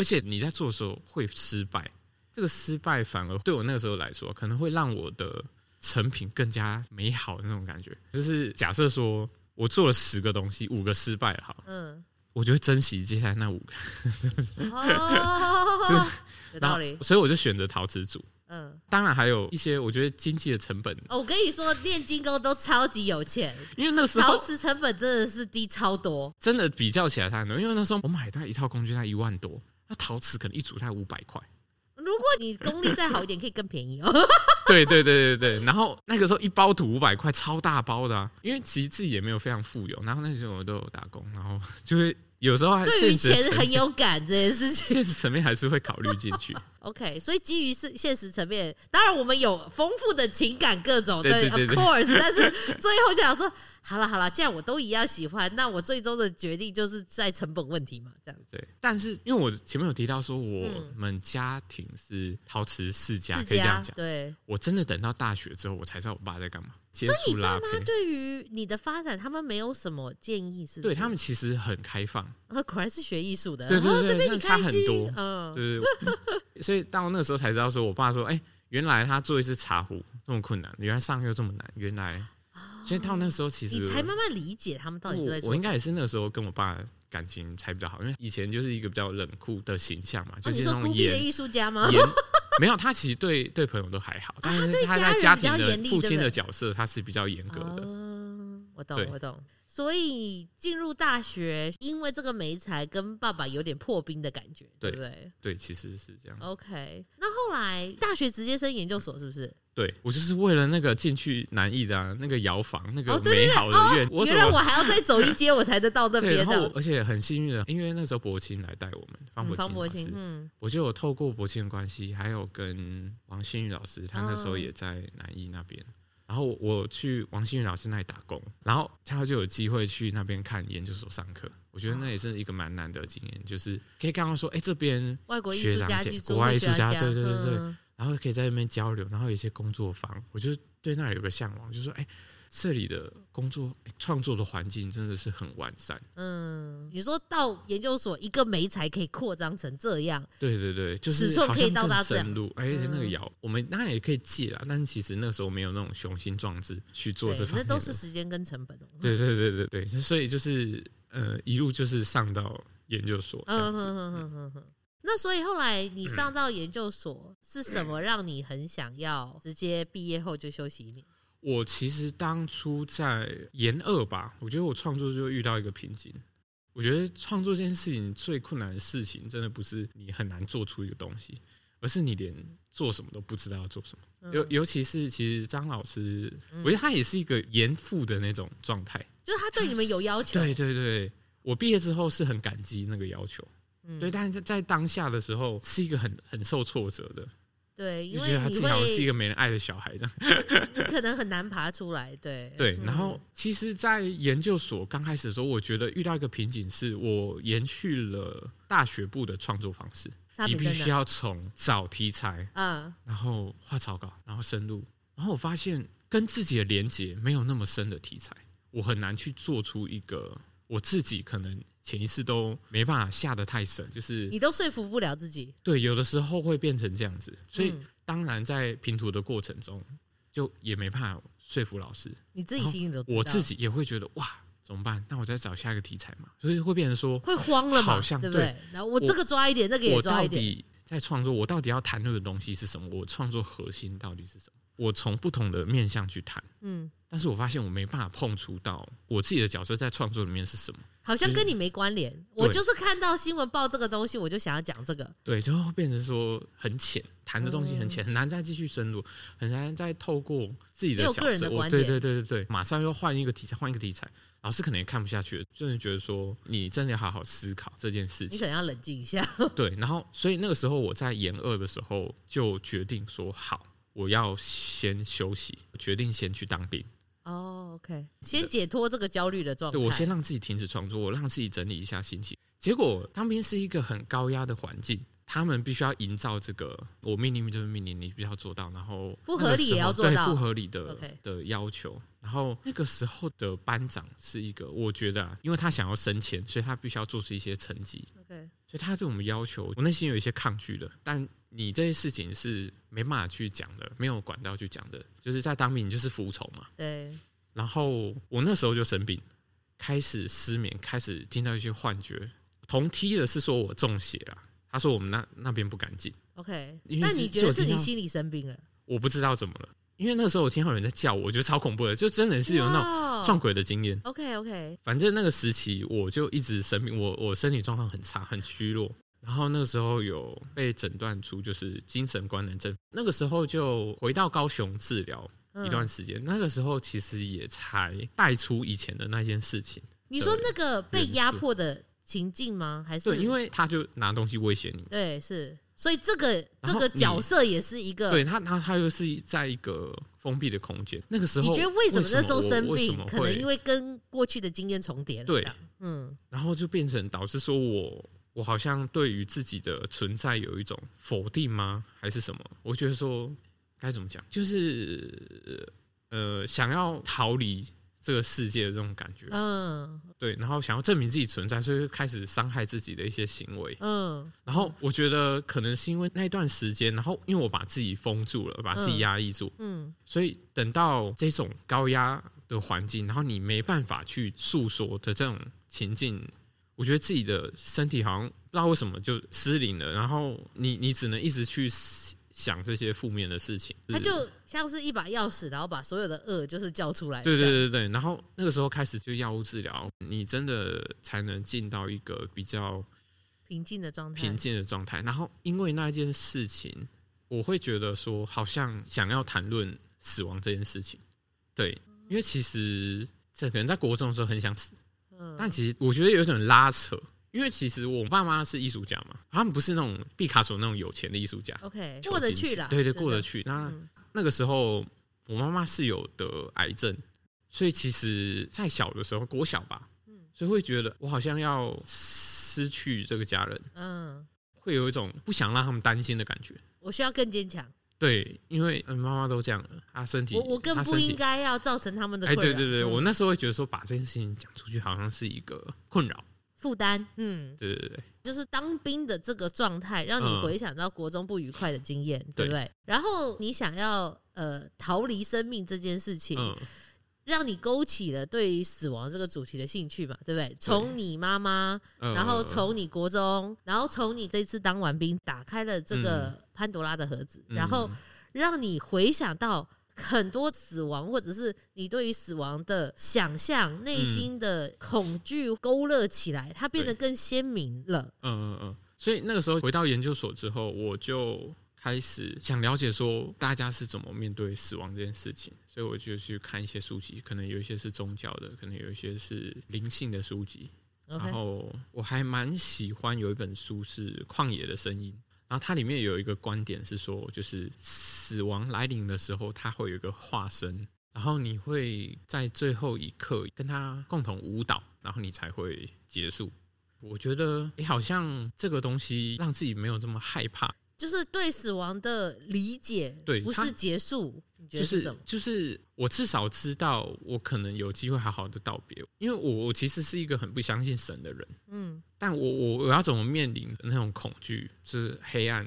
而且你在做的时候会失败，这个失败反而对我那个时候来说，可能会让我的成品更加美好的那种感觉。就是假设说我做了十个东西，五个失败了，好，嗯，我就会珍惜接下来那五个。哦，有道理。所以我就选择陶瓷组。嗯，当然还有一些我觉得经济的成本。哦，我跟你说，练金工都超级有钱，因为那时候陶瓷成本真的是低超多。真的比较起来，它很多，因为那时候我买它一套工具它一万多。那陶瓷可能一组才五百块。如果你功力再好一点，可以更便宜哦。对对对对对，然后那个时候一包土五百块，超大包的啊。因为其实自己也没有非常富有，然后那时候我都有打工，然后就会有时候还对于钱很有感这件事情，现实层面还是会考虑进去。OK，所以基于是现实层面，当然我们有丰富的情感各种，对，对，对，对，Of course，但是最后就想说。好了好了，既然我都一样喜欢，那我最终的决定就是在成本问题嘛，这样对。但是因为我前面有提到说，我们家庭是陶瓷世家，可以这样讲。对，我真的等到大学之后，我才知道我爸在干嘛。所以你爸妈对于你的发展，他们没有什么建议，是不是？对他们其实很开放。啊，果然是学艺术的，对对对，对，差很多。嗯，对对。所以到那个时候才知道，说我爸说，哎，原来他做一次茶壶这么困难，原来上釉这么难，原来。所以到那时候其实你才慢慢理解他们到底在。我应该也是那个时候跟我爸感情才比较好，因为以前就是一个比较冷酷的形象嘛，就是那种孤僻的艺术家吗？没有，他其实对对朋友都还好，但是他在家庭的父亲的角色，他是比较严格的。我懂，我懂。所以进入大学，因为这个没才跟爸爸有点破冰的感觉，对不对？对，其实是这样。OK，那后来大学直接升研究所，是不是？对，我就是为了那个进去南艺的、啊、那个窑房，那个美好的愿、哦，原来我还要再走一阶，我才得到那边的。而且很幸运的，因为那时候柏青来带我们，方柏青老师，我就有透过柏青的关系，还有跟王新宇老师，他那时候也在南艺那边。哦然后我去王新宇老师那里打工，然后他就有机会去那边看研究所上课。我觉得那也是一个蛮难得的经验，就是可以刚刚说，哎，这边外国艺术家、国外艺术家，对对对对，然后可以在那边交流，然后有一些工作坊，我就对那里有个向往，就是说，哎。这里的工作创作的环境真的是很完善。嗯，你说到研究所，一个媒材可以扩张成这样？对对对，就是尺寸可以到达深入。哎，那个窑，我们当然也可以借啦，但是其实那时候没有那种雄心壮志去做这方面。那都是时间跟成本。对对对对对，所以就是呃，一路就是上到研究所这样子。嗯嗯嗯嗯。那所以后来你上到研究所是什么让你很想要直接毕业后就休息一年？我其实当初在研二吧，我觉得我创作就遇到一个瓶颈。我觉得创作这件事情最困难的事情，真的不是你很难做出一个东西，而是你连做什么都不知道要做什么。尤尤其是其实张老师，我觉得他也是一个严父的那种状态，就是他对你们有要求。对对对，我毕业之后是很感激那个要求，对，但是在当下的时候是一个很很受挫折的。对，因为觉得他自己好像是一个没人爱的小孩这样，你可能很难爬出来。对对，然后其实，在研究所刚开始的时候，我觉得遇到一个瓶颈，是我延续了大学部的创作方式，你必须要从找题材，嗯，然后画草稿，然后深入，然后我发现跟自己的连接没有那么深的题材，我很难去做出一个我自己可能。潜意识都没办法下得太深，就是你都说服不了自己。对，有的时候会变成这样子，所以当然在拼图的过程中，就也没办法说服老师。你自己心里都，我自己也会觉得哇，怎么办？那我再找下一个题材嘛，所以会变成说会慌了嘛，好像对不对？然后我这个抓一点，那个也抓一点。在创作，我到底要谈论的东西是什么？我创作核心到底是什么？我从不同的面向去谈，嗯，但是我发现我没办法碰触到我自己的角色在创作里面是什么。好像跟你没关联，我就是看到新闻报这个东西，我就想要讲这个。对，就会变成说很浅，谈的东西很浅，很难再继续深入，很难再透过自己的角色。我对对对对对，马上又换一个题材，换一个题材，老师可能也看不下去了，就是觉得说你真的要好好思考这件事情，你可能要冷静一下。对，然后所以那个时候我在研二的时候就决定说好，我要先休息，决定先去当兵。哦、oh，OK，先解脱这个焦虑的状态。对，我先让自己停止创作，我让自己整理一下心情。结果当兵是一个很高压的环境，他们必须要营造这个，我命令就是命令，你必须要做到，然后不合理也要做到，对，不合理的的要求。然后那个时候的班长是一个，我觉得、啊，因为他想要升迁，所以他必须要做出一些成绩。OK，所以他对我们要求，我内心有一些抗拒的，但。你这些事情是没办法去讲的，没有管道去讲的，就是在当兵你就是服从嘛。对。然后我那时候就生病，开始失眠，开始听到一些幻觉。同梯的是说我中邪了，他说我们那那边不干净。OK。那你觉得是你心里生病了？我不知道怎么了，因为那时候我听到有人在叫我，我觉得超恐怖的，就真的是有那种撞鬼的经验。OK OK。反正那个时期我就一直生病，我我身体状况很差，很虚弱。然后那个时候有被诊断出就是精神官能症，那个时候就回到高雄治疗一段时间。嗯、那个时候其实也才带出以前的那件事情。你说那个被压迫的情境吗？还是对，因为他就拿东西威胁你。对，是，所以这个这个角色也是一个。对他，他他又是在一个封闭的空间。那个时候，你觉得为什么那时候生病？可能因为跟过去的经验重叠了。对，嗯，然后就变成导致说我。我好像对于自己的存在有一种否定吗？还是什么？我觉得说该怎么讲，就是呃，想要逃离这个世界的这种感觉。嗯，对，然后想要证明自己存在，所以开始伤害自己的一些行为。嗯，然后我觉得可能是因为那段时间，然后因为我把自己封住了，把自己压抑住。嗯，所以等到这种高压。的环境，然后你没办法去诉说的这种情境，我觉得自己的身体好像不知道为什么就失灵了，然后你你只能一直去想这些负面的事情。它就像是一把钥匙，然后把所有的恶就是叫出来。对对对对，然后那个时候开始就药物治疗，你真的才能进到一个比较平静的状态。平静的状态。然后因为那件事情，我会觉得说，好像想要谈论死亡这件事情。对，因为其实这可能在国中的时候很想死，嗯，但其实我觉得有种拉扯。因为其实我爸妈是艺术家嘛，他们不是那种毕卡索那种有钱的艺术家，OK，过得去了，对对，过得去。那、嗯、那个时候，我妈妈是有得癌症，所以其实在小的时候，国小吧，嗯所以会觉得我好像要失去这个家人，嗯，会有一种不想让他们担心的感觉。我需要更坚强，对，因为妈妈都这样了，她身体，我我更不应该要造成他们的困扰。哎，对对对，我那时候会觉得说，把这件事情讲出去，好像是一个困扰。负担，嗯，对对对，就是当兵的这个状态，让你回想到国中不愉快的经验，对不对？然后你想要呃逃离生命这件事情，让你勾起了对于死亡这个主题的兴趣嘛，对不对？从你妈妈，然后从你国中，然后从你这次当完兵，打开了这个潘多拉的盒子，然后让你回想到。很多死亡，或者是你对于死亡的想象、内心的恐惧勾勒起来，它变得更鲜明了。嗯嗯嗯。所以那个时候回到研究所之后，我就开始想了解说大家是怎么面对死亡这件事情。所以我就去看一些书籍，可能有一些是宗教的，可能有一些是灵性的书籍。然后我还蛮喜欢有一本书是《旷野的声音》。然后它里面有一个观点是说，就是死亡来临的时候，它会有一个化身，然后你会在最后一刻跟他共同舞蹈，然后你才会结束。我觉得，哎，好像这个东西让自己没有这么害怕。就是对死亡的理解，对，不是结束，你觉得是什么？就是就是我至少知道，我可能有机会好好的道别，因为我我其实是一个很不相信神的人，嗯，但我我我要怎么面临那种恐惧，就是黑暗？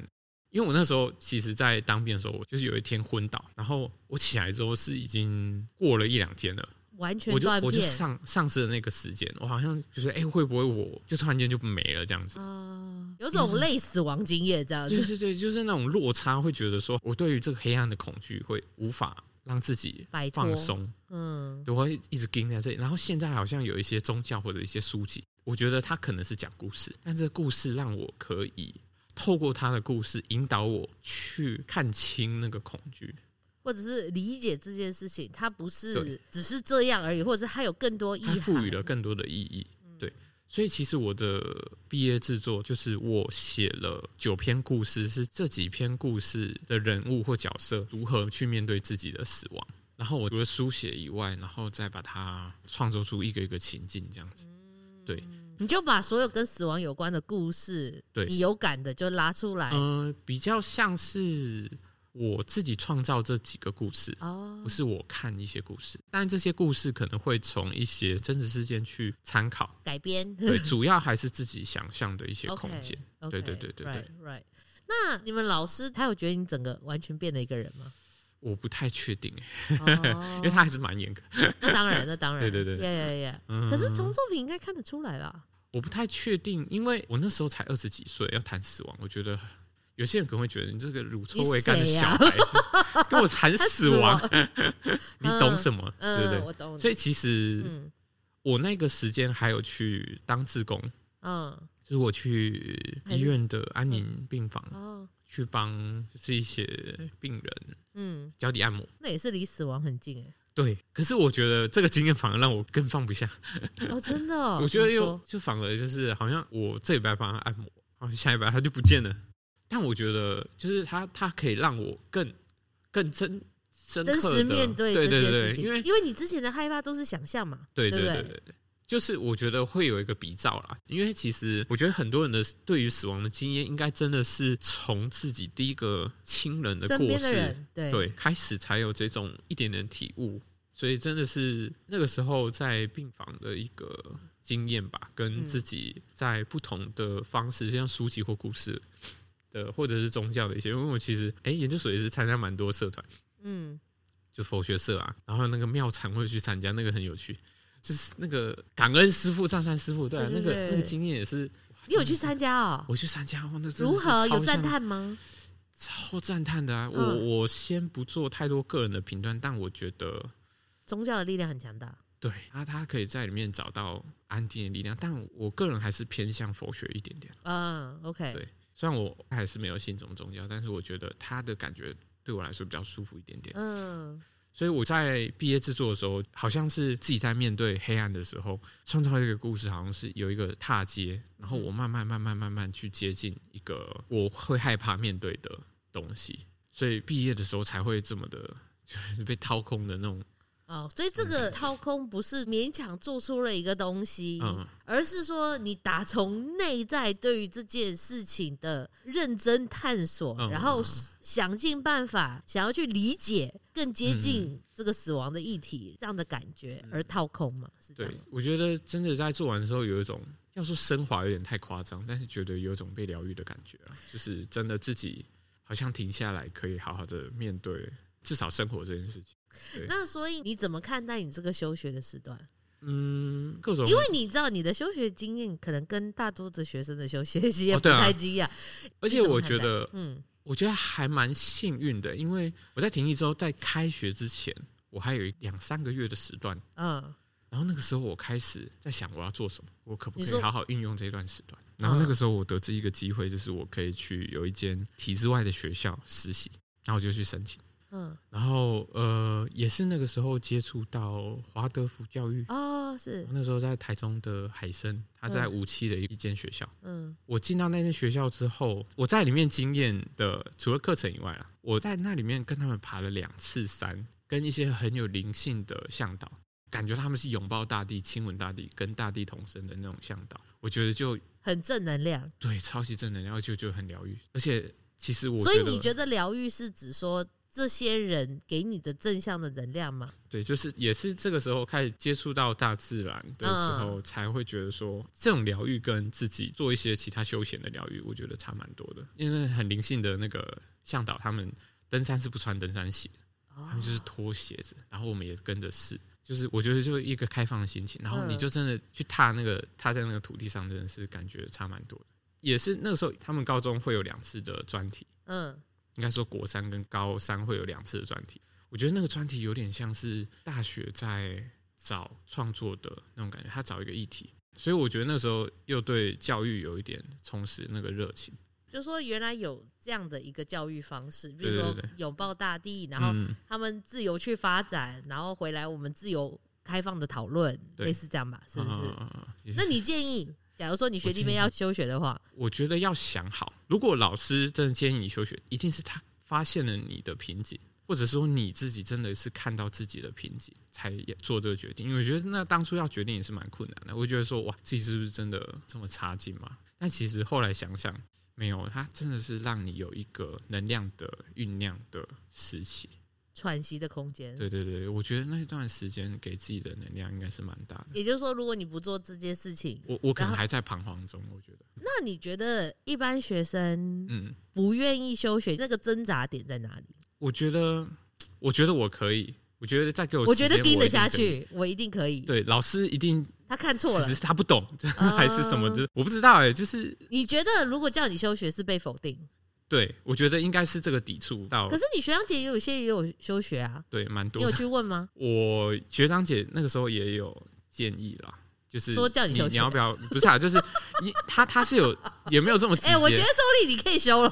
因为我那时候其实，在当兵的时候，我就是有一天昏倒，然后我起来之后是已经过了一两天了。完全我就我就丧丧失了那个时间，我好像就是哎、欸，会不会我就突然间就没了这样子？呃、有种类死亡经验这样子。对对对，就是那种落差，会觉得说我对于这个黑暗的恐惧会无法让自己放松，嗯，我会一直盯在这里。然后现在好像有一些宗教或者一些书籍，我觉得它可能是讲故事，但这个故事让我可以透过他的故事引导我去看清那个恐惧。或者是理解这件事情，它不是只是这样而已，或者是它有更多意义，它赋予了更多的意义。对，所以其实我的毕业制作就是我写了九篇故事，是这几篇故事的人物或角色如何去面对自己的死亡，然后我除了书写以外，然后再把它创作出一个一个情境，这样子。对，你就把所有跟死亡有关的故事，对你有感的就拉出来。嗯、呃，比较像是。我自己创造这几个故事，哦不是我看一些故事，但这些故事可能会从一些真实事件去参考改编，对，主要还是自己想象的一些空间。对对对对对。Right，那你们老师他有觉得你整个完全变了一个人吗？我不太确定，因为他还是蛮严格。那当然，那当然，对对对，耶耶耶。可是从作品应该看得出来吧？我不太确定，因为我那时候才二十几岁，要谈死亡，我觉得。有些人可能会觉得你这个乳臭未干的小孩子，啊、跟我谈死亡，你懂什么？嗯、对不对？我懂。所以其实我那个时间还有去当志工，嗯，就是我去医院的安宁病房，哦，去帮就是一些病人，嗯，脚底按摩，那也是离死亡很近哎。对，可是我觉得这个经验反而让我更放不下。哦，真的、哦？我觉得又就反而就是好像我这礼拜帮他按摩，好像下礼拜他就不见了。但我觉得，就是它它可以让我更更真真实面对这件事情，因为因为你之前的害怕都是想象嘛，对对对对对，就是我觉得会有一个比照啦，因为其实我觉得很多人的对于死亡的经验，应该真的是从自己第一个亲人的过世对对开始才有这种一点点体悟，所以真的是那个时候在病房的一个经验吧，跟自己在不同的方式，像书籍或故事。的或者是宗教的一些，因为我其实哎、欸，研究所也是参加蛮多社团，嗯，就佛学社啊，然后那个庙禅会去参加，那个很有趣，就是那个感恩师傅、赞叹师傅，对那个那个经验也是。你有去参加哦？我去参加，那如何有赞叹吗？超赞叹的啊！嗯、我我先不做太多个人的评断，但我觉得宗教的力量很强大。对，他他可以在里面找到安定的力量，但我个人还是偏向佛学一点点。嗯，OK。对，虽然我还是没有信什么宗教，但是我觉得他的感觉对我来说比较舒服一点点。嗯。所以我在毕业制作的时候，好像是自己在面对黑暗的时候，创造一个故事，好像是有一个踏阶，然后我慢慢、慢慢、慢慢去接近一个我会害怕面对的东西，所以毕业的时候才会这么的，就是被掏空的那种。哦，所以这个掏空不是勉强做出了一个东西，嗯，而是说你打从内在对于这件事情的认真探索，嗯，然后想尽办法想要去理解，更接近这个死亡的议题，这样的感觉而掏空嘛？对，我觉得真的在做完的时候有一种，要说升华有点太夸张，但是觉得有一种被疗愈的感觉啊，就是真的自己好像停下来，可以好好的面对至少生活这件事情。那所以你怎么看待你这个休学的时段？嗯，各种，因为你知道你的休学经验可能跟大多的学生的休学 也不太一样，而且我觉得，嗯，我觉得还蛮幸运的，因为我在停役之后，在开学之前，我还有两三个月的时段，嗯，然后那个时候我开始在想我要做什么，我可不可以好好运用这段时段？然后那个时候我得知一个机会，就是我可以去有一间体制外的学校实习，然后我就去申请。嗯，然后呃，也是那个时候接触到华德福教育。哦，是。那时候在台中的海生，他在五期的一间学校。嗯，我进到那间学校之后，我在里面经验的除了课程以外啊，我在那里面跟他们爬了两次山，跟一些很有灵性的向导，感觉他们是拥抱大地、亲吻大地、跟大地同生的那种向导，我觉得就很正能量，对，超级正能量，就就很疗愈。而且其实我所以你觉得疗愈是指说？这些人给你的正向的能量吗？对，就是也是这个时候开始接触到大自然的时候，才会觉得说，这种疗愈跟自己做一些其他休闲的疗愈，我觉得差蛮多的。因为很灵性的那个向导，他们登山是不穿登山鞋，他们就是脱鞋子，然后我们也跟着试，就是我觉得就是一个开放的心情，然后你就真的去踏那个踏在那个土地上，真的是感觉差蛮多的。也是那个时候，他们高中会有两次的专题，嗯。应该说，国三跟高三会有两次的专题。我觉得那个专题有点像是大学在找创作的那种感觉，他找一个议题，所以我觉得那时候又对教育有一点充实那个热情。就是说，原来有这样的一个教育方式，比如说拥抱大地，然后他们自由去发展，然后回来我们自由开放的讨论，类似这样吧？是不是？那你建议？假如说你学弟妹要休学的话，我觉得要想好，如果老师真的建议你休学，一定是他发现了你的瓶颈，或者说你自己真的是看到自己的瓶颈才做这个决定。因为我觉得那当初要决定也是蛮困难的。我觉得说哇，自己是不是真的这么差劲嘛？但其实后来想想，没有，他真的是让你有一个能量的酝酿的时期。喘息的空间。对对对，我觉得那一段时间给自己的能量应该是蛮大的。也就是说，如果你不做这件事情，我我可能还在彷徨中。我觉得。那你觉得一般学生嗯不愿意休学，那个挣扎点在哪里？我觉得，我觉得我可以。我觉得再给我，我觉得盯得下去，我一定可以。对，老师一定他看错了，只是他不懂 还是什么的，我不知道哎。就是你觉得，如果叫你休学是被否定？对，我觉得应该是这个抵触到。可是你学长姐也有些也有休学啊，对，蛮多。你有去问吗？我学长姐那个时候也有建议啦，就是说叫你休，你要不要？不是啊，就是你他他是有也没有这么直接。哎、欸，我觉得收力你可以休了，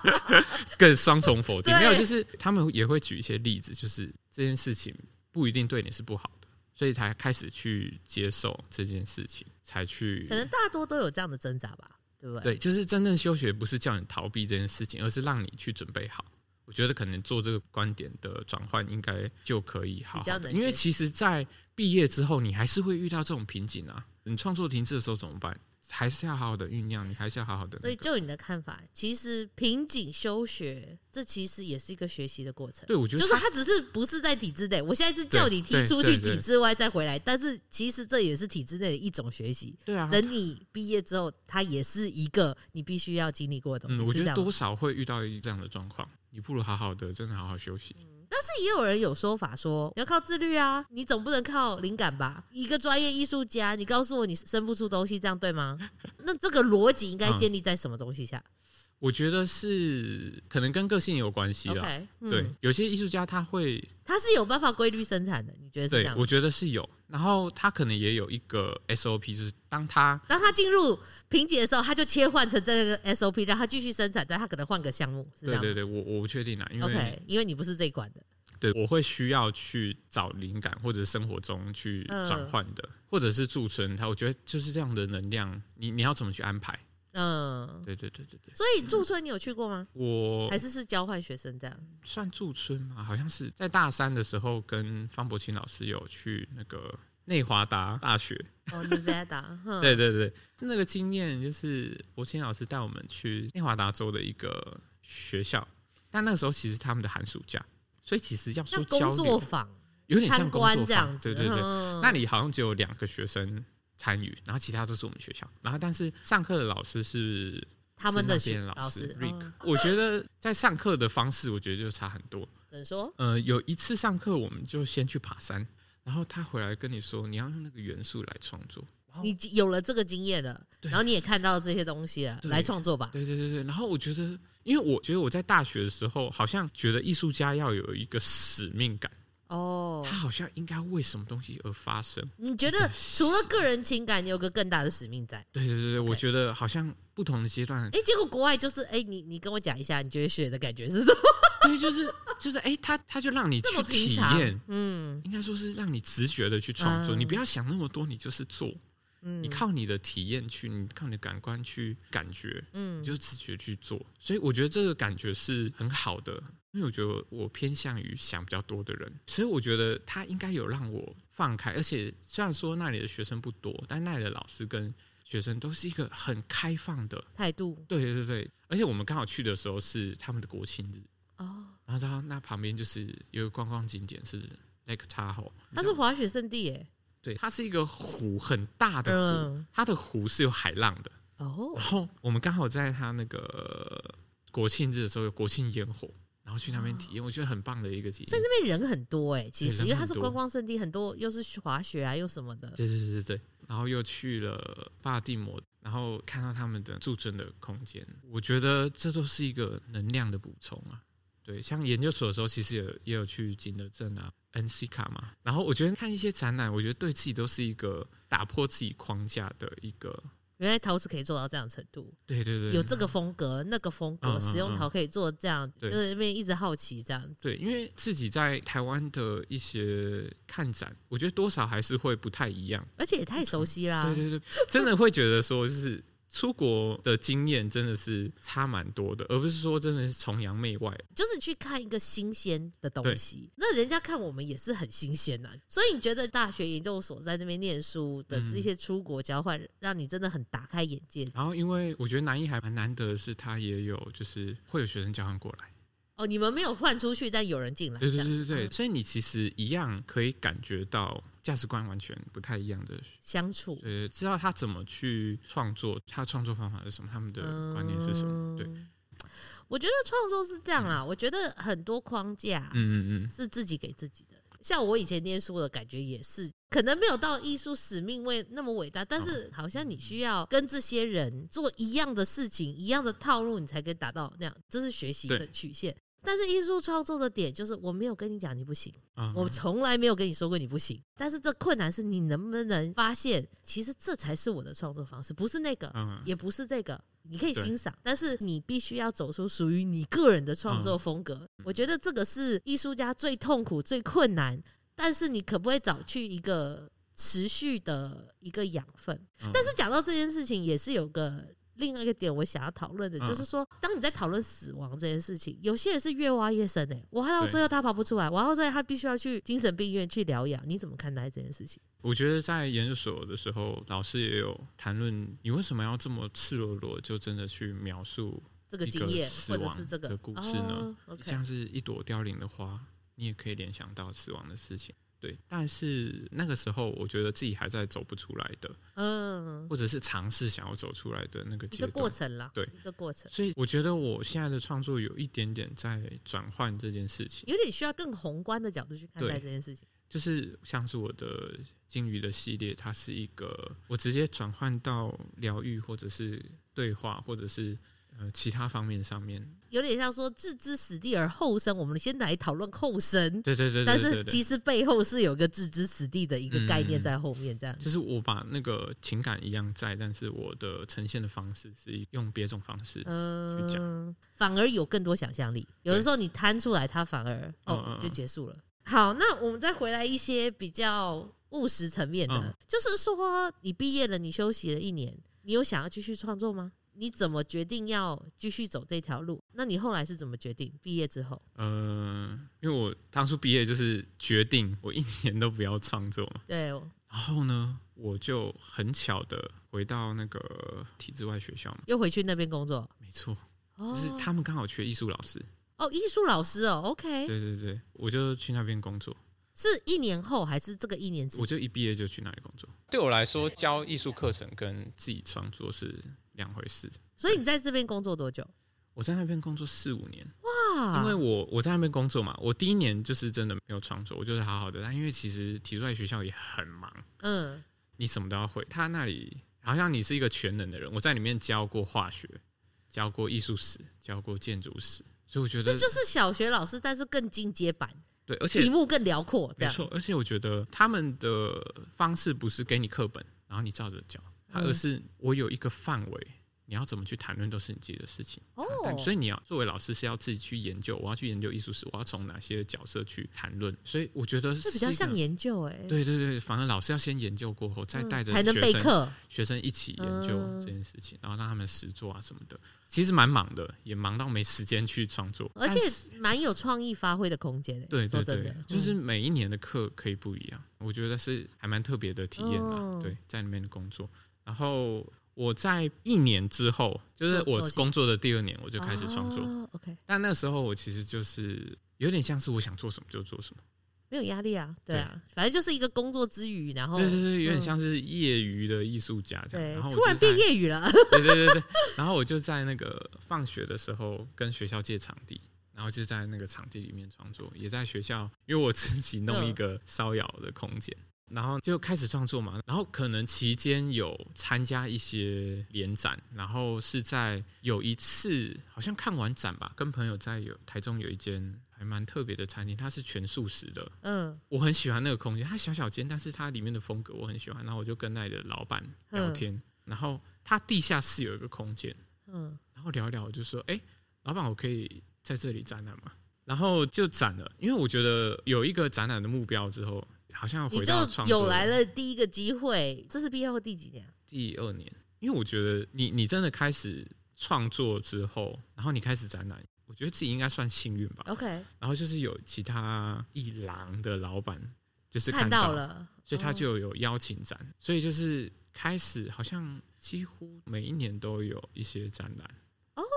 更双重否定。没有，就是他们也会举一些例子，就是这件事情不一定对你是不好的，所以才开始去接受这件事情，才去。可能大多都有这样的挣扎吧。对，对，对，就是真正休学不是叫你逃避这件事情，而是让你去准备好。我觉得可能做这个观点的转换，应该就可以好，好。因为其实，在毕业之后，你还是会遇到这种瓶颈啊。你创作停滞的时候怎么办？还是要好好的酝酿，你还是要好好的、那个。所以，就你的看法，其实瓶颈休学，这其实也是一个学习的过程。对，我觉得就是他只是不是在体制内。我现在是叫你踢出去体制外再回来，但是其实这也是体制内的一种学习。对啊，等你毕业之后，它也是一个你必须要经历过的东西。嗯，我觉得多少会遇到一这样的状况。你不如好好的，真的好好休息。但是也有人有说法说，要靠自律啊，你总不能靠灵感吧？一个专业艺术家，你告诉我你生不出东西，这样对吗？那这个逻辑应该建立在什么东西下？我觉得是可能跟个性有关系啦。Okay, 嗯、对，有些艺术家他会，他是有办法规律生产的。你觉得是这样？对，我觉得是有。然后他可能也有一个 SOP，就是当他当他进入瓶颈的时候，他就切换成这个 SOP，让他继续生产，但他可能换个项目。对对对，我我不确定啊，因为因为你不是这一款的。对，我会需要去找灵感，或者生活中去转换的，嗯、或者是驻村。他我觉得就是这样的能量，你你要怎么去安排？嗯，对对对对对。所以驻村你有去过吗？我还是是交换学生这样，算驻村吗？好像是在大三的时候，跟方伯清老师有去那个内华达大学。哦，内华达。对对对，那个经验就是伯清老师带我们去内华达州的一个学校，但那个时候其实他们的寒暑假，所以其实要说交流，有点像工作坊，对对对。那里好像只有两个学生。参与，然后其他都是我们学校，然后但是上课的老师是他们的老师 Rick。我觉得在上课的方式，我觉得就差很多。怎么说？呃，有一次上课，我们就先去爬山，然后他回来跟你说，你要用那个元素来创作。你有了这个经验了，然后你也看到这些东西了，来创作吧。对对对对。然后我觉得，因为我觉得我在大学的时候，好像觉得艺术家要有一个使命感。哦，他好像应该为什么东西而发生？你觉得除了个人情感，你有个更大的使命在？对对对对，我觉得好像不同的阶段。哎，结果国外就是，哎，你你跟我讲一下，你觉得学的感觉是什么？对，就是就是，哎，他他就让你去体验，嗯，应该说是让你直觉的去创作，你不要想那么多，你就是做，嗯，你靠你的体验去，你靠你的感官去感觉，嗯，你就直觉去做，所以我觉得这个感觉是很好的。因为我觉得我偏向于想比较多的人，所以我觉得他应该有让我放开。而且虽然说那里的学生不多，但那里的老师跟学生都是一个很开放的态度。对对对，而且我们刚好去的时候是他们的国庆日哦，然后他那旁边就是有个观光景点是 Lake Tahoe，它是滑雪圣地耶。对，它是一个湖，很大的湖，嗯、它的湖是有海浪的哦。然后我们刚好在他那个国庆日的时候有国庆烟火。然后去那边体验，我觉得很棒的一个体验。所以那边人很多哎、欸，其实因为它是观光胜地，很多又是滑雪啊，又什么的。对对对对对。然后又去了巴尔的摩，然后看到他们的驻村的空间，我觉得这都是一个能量的补充啊。对，像研究所的时候，其实也也有去景德镇啊、NC 卡嘛。然后我觉得看一些展览，我觉得对自己都是一个打破自己框架的一个。原来陶瓷可以做到这样程度，对对对，有这个风格、那个风格，使用陶可以做这样，就是那边一直好奇这样子。对，因为自己在台湾的一些看展，我觉得多少还是会不太一样，而且也太熟悉啦。对对对，真的会觉得说就是。出国的经验真的是差蛮多的，而不是说真的是崇洋媚外，就是去看一个新鲜的东西。那人家看我们也是很新鲜呐，所以你觉得大学研究所在那边念书的这些出国交换，让你真的很打开眼界。然后，因为我觉得南艺还蛮难得的是，他也有就是会有学生交换过来。哦，你们没有换出去，但有人进来。对对对对对，所以你其实一样可以感觉到。价值观完全不太一样的相处，呃，知道他怎么去创作，他的创作方法是什么，他们的观念是什么？对，我觉得创作是这样啦。我觉得很多框架，嗯嗯嗯，是自己给自己的。像我以前念书的感觉也是，可能没有到艺术使命为那么伟大，但是好像你需要跟这些人做一样的事情，一样的套路，你才可以达到那样。这是学习的曲线。但是艺术创作的点就是，我没有跟你讲你不行，我从来没有跟你说过你不行。但是这困难是你能不能发现，其实这才是我的创作方式，不是那个，也不是这个。你可以欣赏，但是你必须要走出属于你个人的创作风格。我觉得这个是艺术家最痛苦、最困难。但是你可不可以找去一个持续的一个养分？但是讲到这件事情，也是有个。另外一个点，我想要讨论的就是说，当你在讨论死亡这件事情，有些人是越挖越深诶、欸，挖到最后他跑不出来，挖到最后他必须要去精神病院去疗养。你怎么看待这件事情？我觉得在研究所的时候，老师也有谈论，你为什么要这么赤裸裸就真的去描述这个经验或者是这个的故事呢？像是一朵凋零的花，你也可以联想到死亡的事情。对，但是那个时候我觉得自己还在走不出来的，嗯，或者是尝试想要走出来的那个一个过程啦，对，一个过程。所以我觉得我现在的创作有一点点在转换这件事情，有点需要更宏观的角度去看待这件事情。就是像是我的鲸鱼的系列，它是一个我直接转换到疗愈，或者是对话，或者是。呃，其他方面上面有点像说置之死地而后生。我们先来讨论后生，对对对，对，但是其实背后是有个置之死地的一个概念在后面，这样、嗯。就是我把那个情感一样在，但是我的呈现的方式是用别种方式去讲、呃，反而有更多想象力。有的时候你摊出来，它反而哦就结束了。好，那我们再回来一些比较务实层面的、嗯，就是说你毕业了，你休息了一年，你有想要继续创作吗？你怎么决定要继续走这条路？那你后来是怎么决定？毕业之后，呃，因为我当初毕业就是决定我一年都不要创作嘛。对。然后呢，我就很巧的回到那个体制外学校嘛，又回去那边工作。没错，就是他们刚好缺艺术老师。哦，艺术老师哦，OK。对对对，我就去那边工作。是一年后还是这个一年？我就一毕业就去那里工作。对我来说，教艺术课程跟自己创作是两回事，所以你在这边工作多久？我在那边工作四五年，哇！因为我我在那边工作嘛，我第一年就是真的没有创作，我就是好好的。但因为其实体制外学校也很忙，嗯，你什么都要会。他那里好像你是一个全能的人，我在里面教过化学，教过艺术史，教过建筑史，所以我觉得这就是小学老师，但是更进阶版，对，而且题目更辽阔，没错。而且我觉得他们的方式不是给你课本，然后你照着教。而是我有一个范围，你要怎么去谈论都是你自己的事情。哦，所以你要作为老师是要自己去研究，我要去研究艺术史，我要从哪些角色去谈论。所以我觉得是比较像研究哎。对对对，反正老师要先研究过后，再带着学生、才能备课，学生一起研究这件事情，然后让他们实做啊什么的。其实蛮忙的，也忙到没时间去创作，而且蛮有创意发挥的空间。对对对，就是每一年的课可以不一样，我觉得是还蛮特别的体验啊。对，在里面的工作。然后我在一年之后，就是我工作的第二年，我就开始创作。哦、OK，但那时候我其实就是有点像是我想做什么就做什么，没有压力啊。对啊，反正就是一个工作之余，然后对对对，有点像是业余的艺术家这样。然后突然变业余了。对对对对。然后我就在那个放学的时候跟学校借场地，然后就在那个场地里面创作，也在学校，因为我自己弄一个烧窑的空间。然后就开始创作嘛，然后可能期间有参加一些联展，然后是在有一次好像看完展吧，跟朋友在有台中有一间还蛮特别的餐厅，它是全素食的，嗯，我很喜欢那个空间，它小小间，但是它里面的风格我很喜欢，然后我就跟那里的老板聊天，然后他地下室有一个空间，嗯，然后聊一聊，我就说，哎，老板，我可以在这里展览吗？然后就展了，因为我觉得有一个展览的目标之后。好像回到创，有来了第一个机会。这是毕业后第几年？第二年。因为我觉得你你真的开始创作之后，然后你开始展览，我觉得自己应该算幸运吧。OK。然后就是有其他一廊的老板就是看到了，所以他就有邀请展，所以就是开始好像几乎每一年都有一些展览。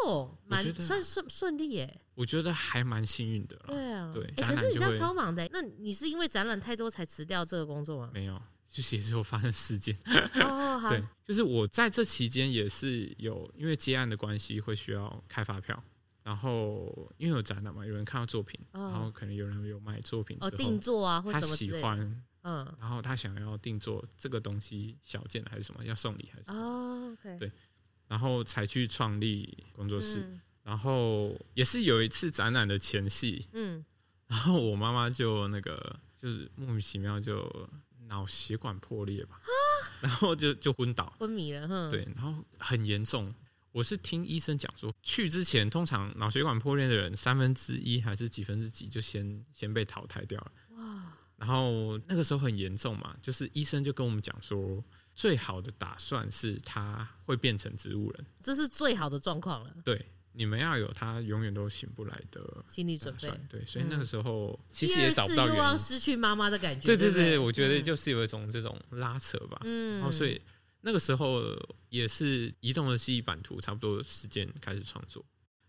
哦，蛮算顺顺利耶。我觉得还蛮幸运的。对啊，对。欸、可是你这样超忙的，那你是因为展览太多才辞掉这个工作吗？没有，就是也是有发生事件。哦，好。对，就是我在这期间也是有因为接案的关系会需要开发票，然后因为有展览嘛，有人看到作品，哦、然后可能有人有买作品哦，定做啊，或什么他喜欢，嗯，然后他想要定做这个东西小件还是什么，要送礼还是什么？哦对。然后才去创立工作室，嗯，然后也是有一次展览的前戏，嗯，然后我妈妈就那个就是莫名其妙就脑血管破裂吧，然后就就昏倒。昏迷了，哼，对，然后很严重。我是听医生讲说，去之前通常脑血管破裂的人三分之一还是几分之几就先先被淘汰掉了，哇，然后那个时候很严重嘛，就是医生就跟我们讲说。最好的打算是他会变成植物人，这是最好的状况了。对，你们要有他永远都醒不来的心理准备。对，所以那个时候、嗯、其实也找不到原因。失去妈妈的感觉。对对对，对，我觉得就是有一种这种拉扯吧。嗯，然后所以那个时候也是移动的记忆版图，差不多时间开始创作。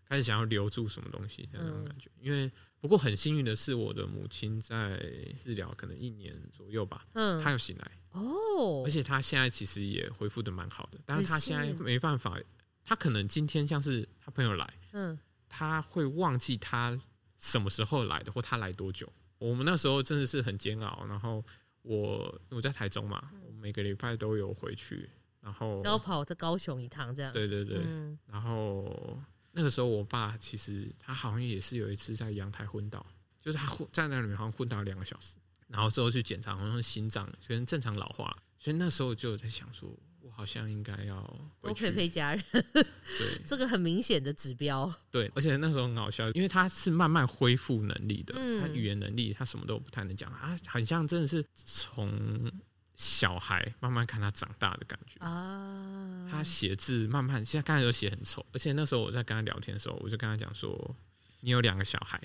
开始想要留住什么东西的那种感觉。因为不过很幸运的是，我的母亲在治疗可能一年左右吧，嗯，她又醒来哦，而且他现在其实也恢复的蛮好的，但是他现在没办法，他可能今天像是他朋友来，嗯，他会忘记他什么时候来的，或他来多久。我们那时候真的是很煎熬，然后我我在台中嘛，我每个礼拜都有回去。然后要跑到高雄一趟，这样。对对对。嗯、然后那个时候，我爸其实他好像也是有一次在阳台昏倒，就是他昏在那里面好像昏倒两个小时，然后之后去检查，好像心脏跟正常老化，所以那时候就在想说，我好像应该要多陪陪家人。对，这个很明显的指标。对，而且那时候很好笑，因为他是慢慢恢复能力的，嗯、他语言能力，他什么都不太能讲啊，很像真的是从。小孩慢慢看他长大的感觉啊，他写字慢慢，现在刚才都写很丑，而且那时候我在跟他聊天的时候，我就跟他讲说：“你有两个小孩。”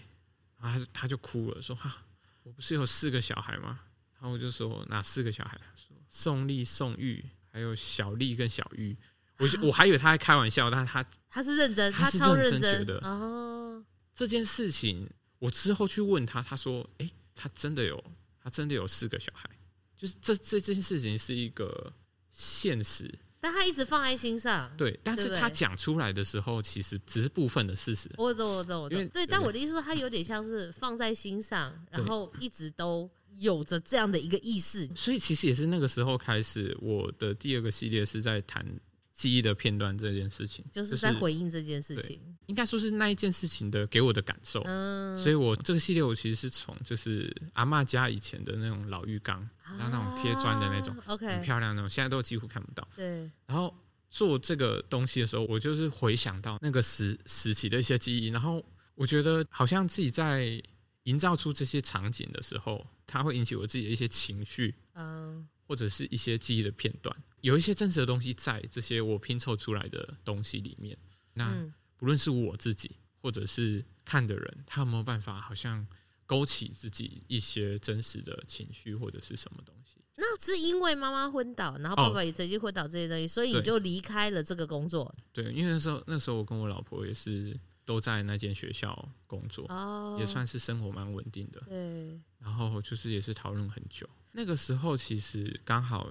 然后他他就哭了，说：“哈，我不是有四个小孩吗？”然后我就说：“哪四个小孩？”他说：“宋丽、宋玉，还有小丽跟小玉。”我就我还以为他在开玩笑，但是他他是认真，他是认真觉得哦，这件事情，我之后去问他，他说：“哎，他真的有，他真的有四个小孩。”就是这这这件事情是一个现实，但他一直放在心上。对，但是他讲出来的时候，其实只是部分的事实。我懂，我懂，我懂。对，对，但我的意思说，他有点像是放在心上，然后一直都有着这样的一个意识。所以其实也是那个时候开始，我的第二个系列是在谈。记忆的片段这件事情，就是在回应这件事情，应该说是那一件事情的给我的感受。嗯，所以我这个系列我其实是从就是阿嬷家以前的那种老浴缸，然后那种贴砖的那种，OK，很漂亮那种，现在都几乎看不到。对。然后做这个东西的时候，我就是回想到那个时时期的一些记忆，然后我觉得好像自己在营造出这些场景的时候，它会引起我自己的一些情绪，嗯，或者是一些记忆的片段。有一些真实的东西在这些我拼凑出来的东西里面，那不论是我自己或者是看的人，他有没有办法好像勾起自己一些真实的情绪或者是什么东西？那是因为妈妈昏倒，然后爸爸也曾经昏倒这些东西，哦、所以你就离开了这个工作。对，因为那时候那时候我跟我老婆也是都在那间学校工作，哦，也算是生活蛮稳定的。对，然后就是也是讨论很久。那个时候其实刚好。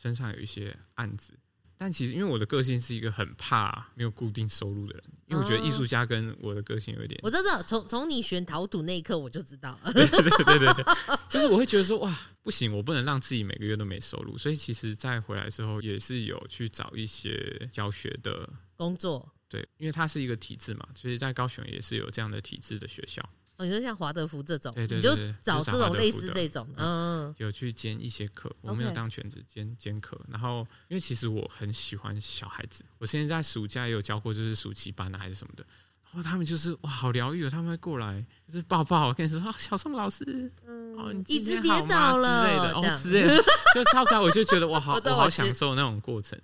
身上有一些案子，但其实因为我的个性是一个很怕没有固定收入的人，因为我觉得艺术家跟我的个性有一点，我知道，从从你选陶土那一刻我就知道了，对对对对对，就是我会觉得说哇，不行，我不能让自己每个月都没收入，所以其实再回来之后也是有去找一些教学的工作，对，因为它是一个体制嘛，所以在高雄也是有这样的体制的学校。哦，你说像华德福这种，对对对，你就找这种类似这种，嗯，有去兼一些课，我没有当全职兼兼课。然后，因为其实我很喜欢小孩子，我现在在暑假也有教过，就是暑期班啊还是什么的。然后他们就是哇，好疗愈哦，他们会过来就是抱抱，跟你说啊，小宋老师，嗯，哦，你今天好吗？之类的，哦，之类的，就超可爱，我就觉得哇，好，我好享受那种过程。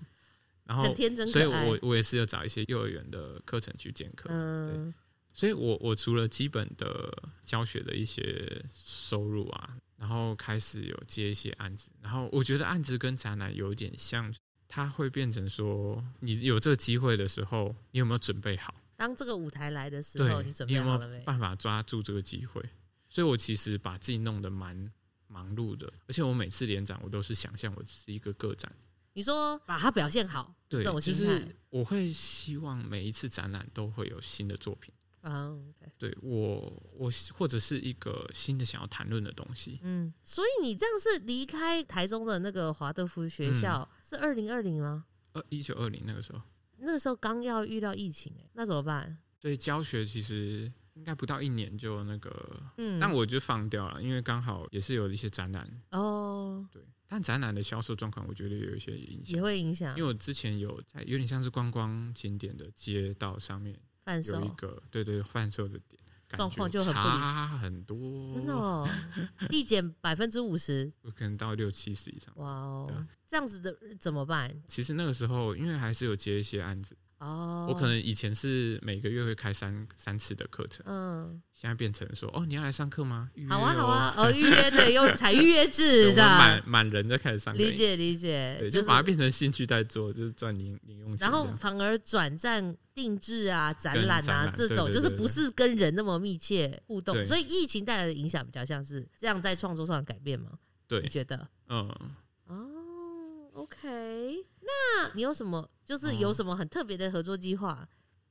然后，所以我我也是要找一些幼儿园的课程去兼课，对。所以我，我我除了基本的教学的一些收入啊，然后开始有接一些案子，然后我觉得案子跟展览有点像，它会变成说，你有这个机会的时候，你有没有准备好？当这个舞台来的时候，你准备好了没？你有没有办法抓住这个机会？所以我其实把自己弄得蛮忙碌的，而且我每次联展，我都是想象我是一个个展。你说把它表现好，对，就是我会希望每一次展览都会有新的作品。啊，okay. 对我，我或者是一个新的想要谈论的东西。嗯，所以你这样是离开台中的那个华德福学校，嗯、是二零二零吗？呃，一九二零那个时候，那个时候刚要遇到疫情，那怎么办？所以教学其实应该不到一年就那个，嗯，但我就放掉了，因为刚好也是有一些展览哦，对，但展览的销售状况，我觉得有一些影响，也会影响，因为我之前有在有点像是观光景点的街道上面。有一个对对贩售的点，状况就很差很多，真的哦，递减百分之五十，有可能到六七十以上。哇哦，这样子的怎么办？其实那个时候，因为还是有接一些案子，哦，我可能以前是每个月会开三三次的课程，嗯，现在变成说哦，你要来上课吗？预约好啊，好哦啊，呃，预约对，用采预约制的满，满人在开始上课，理解理解，对，就就是把它变成兴趣在做，就是赚零零用钱。然后反而转战定制啊、展览啊这种，就是不是跟人那么密切互动，所以疫情带来的影响比较像是这样，在创作上的改变吗？对你，觉得？嗯，哦，OK，那你有什么？就是有什么很特别的合作计划？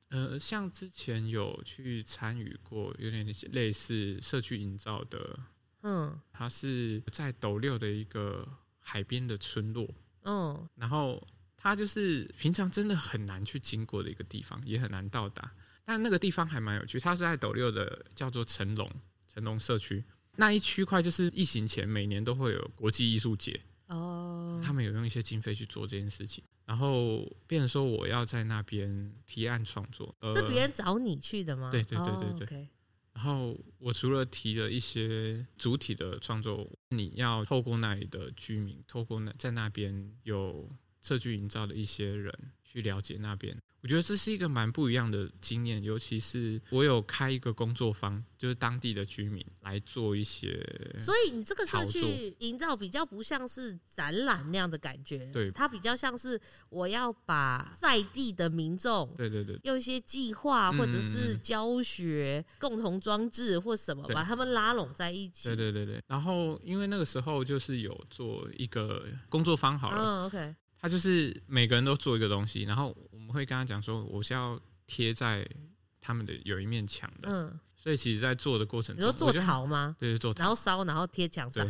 呃，像之前有去参与过，有点类似社区营造的，嗯它是在斗六的一个海边的村落，嗯然后它就是平常真的很难去经过的一个地方，也很难到达。但那个地方还蛮有趣，它是在斗六的叫做成龙成龙社区那一区块，就是疫情前每年都会有国际艺术节，哦，他们有用一些经费去做这件事情，然后变成说我要在那边提案创作，呃，是别人找你去的吗？对对对对哦对然后我除了提了一些主体的创作，你要透过那里的居民，透过那在那边有社区营造的一些人去了解那边，我觉得这是一个蛮不一样的经验。尤其是我有开一个工作坊，就是当地的居民来做一些，所以你这个社区营造比较不像是展览那样的感觉，对它比较像是我要把在地的民众，对对对，用一些计划或者是嗯教学、共同装置或什么，把他们拉拢在一起。对对对对。然后因为那个时候就是有做一个工作坊好了。嗯，OK，他就是每个人都做一个东西，然后我们会跟他讲说，我是要贴在他们的有一面墙的，嗯，所以其实，在做的过程中，你说做陶吗？对，做陶然后烧，然后贴墙上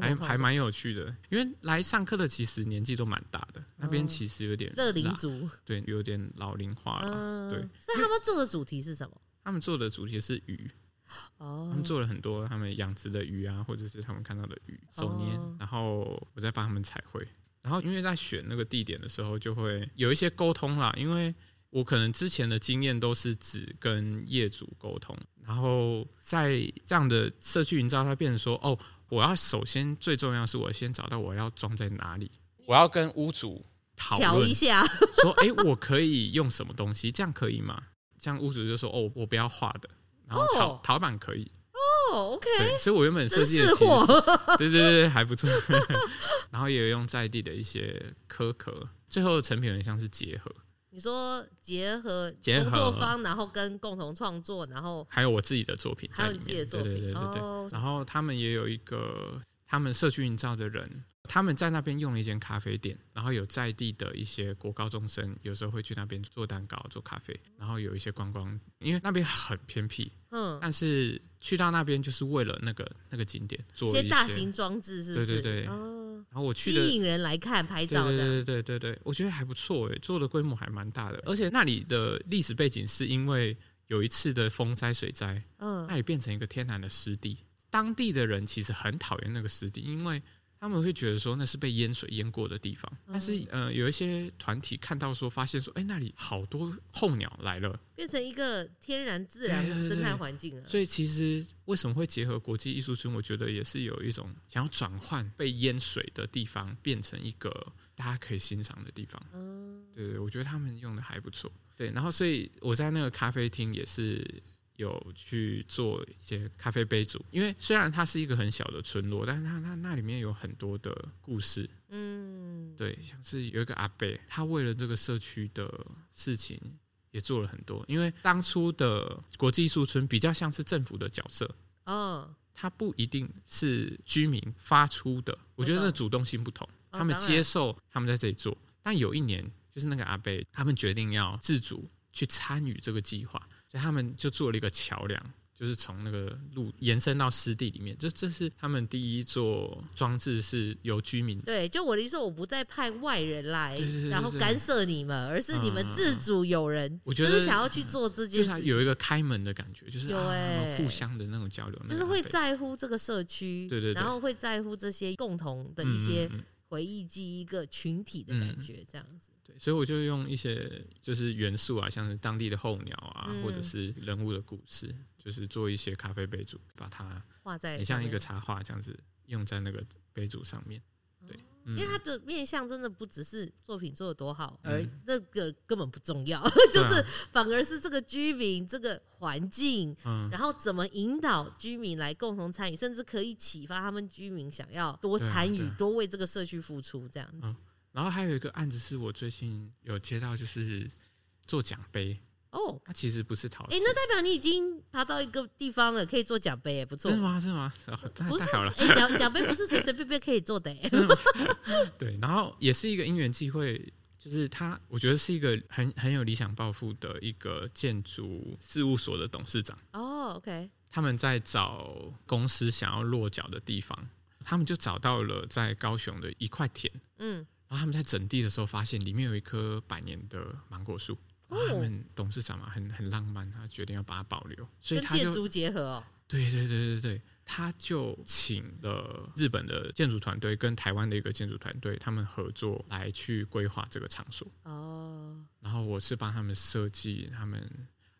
还还蛮有趣的，因为来上课的其实年纪都蛮大的，那边其实有点乐龄，族，对，有点老龄化了。嗯，对，所以他们做的主题是什么？他们做的主题是鱼，哦他，们做了很多他们养殖的鱼啊，或者是他们看到的鱼手捏哦，然后我在帮他们彩绘。然后因为在选那个地点的时候，就会有一些沟通啦，因为我可能之前的经验都是只跟业主沟通，然后在这样的社区营造，它变成说，哦，我要首先最重要是我先找到我要装在哪里，我要跟屋主讨论，一下，说，哎，我可以用什么东西，这样可以吗？这样屋主就说，哦，我不要画的，然后陶哦陶板可以。哦，OK，对，所以我原本设计的其实货，是，对对对，还不错。然后也有用在地的一些壳壳，最后的成品很像是结合，你说结合结合工作方，然后跟共同创作，然后还有我自己的作品在里面。还有你自己的作品对对对对对。哦然后他们也有一个他们社区营造的人，他们在那边用了一间咖啡店，然后有在地的一些国高中生，有时候会去那边做蛋糕、做咖啡，然后有一些观光，因为那边很偏僻，嗯，但是去到那边就是为了那个那个景点做一一些大型装置是不是？对对对。哦，然后我去吸引人来看拍照的，对对对对对，我觉得还不错诶，做的规模还蛮大的，而且那里的历史背景是因为有一次的风灾水灾，嗯。那里变成一个天然的湿地，当地的人其实很讨厌那个湿地，因为他们会觉得说那是被淹水淹过的地方，但是呃有一些团体看到说发现说，哎、那里好多候鸟来了，变成一个天然自然对对对生态环境了。所以其实为什么会结合国际艺术村？我觉得也是有一种想要转换被淹水的地方变成一个大家可以欣赏的地方。嗯，对对，我觉得他们用的还不错。对，然后所以我在那个咖啡厅也是有去做一些咖啡杯组，因为虽然它是一个很小的村落，但是它它那里面有很多的故事。嗯，对，像是有一个阿贝，他为了这个社区的事情也做了很多。因为当初的国际艺术村比较像是政府的角色，哦，它不一定是居民发出的。我觉得这主动性不同，哦他们接受他们在这里做。但有一年，就是那个阿贝，他们决定要自主去参与这个计划，所以他们就做了一个桥梁。就是从那个路延伸到湿地里面，这这是他们第一座装置，是由居民对，就我的意思，我不再派外人来然后干涉你们，而是你们嗯自主有人，我觉得就是想要去做这件就是它事情，有一个开门的感觉，就是有啊欸互相的那种交流，就是会在乎这个社区，对对对。然后会在乎这些共同的嗯一些回忆记忆，一个群体的感觉，这样子。对，所以我就用一些就是元素啊，像是当地的候鸟啊，嗯或者是人物的故事，就是做一些咖啡杯组，把它画在很像一个插画这样子用在那个杯组上面。对因为它的面向真的不只是作品做的多好，嗯、而那个根本不重要，就是反而是这个居民这个环境，嗯、然后怎么引导居民来共同参与，甚至可以启发他们居民想要多参与、啊、多为这个社区付出这样子、嗯。然后还有一个案子是我最近有接到，就是做奖杯。哦，它其实不是陶瓷。哎，那代表你已经爬到一个地方了，可以做奖杯，不错。真的吗？真的吗？不是，太好了。哎，奖奖杯不是随随便便可以做的。对，然后也是一个因缘际会，就是他，我觉得是一个很很有理想抱负的一个建筑事务所的董事长。哦，OK。他们在找公司想要落脚的地方，他们就找到了在高雄的一块田。嗯，然后他们在整地的时候，发现里面有一棵百年的芒果树。他们董事长嘛，很很浪漫，他决定要把它保留，所以他就建筑结合哦。对对对对对，他就请了日本的建筑团队跟台湾的一个建筑团队，他们合作来去规划这个场所。哦。然后我是帮他们设计他们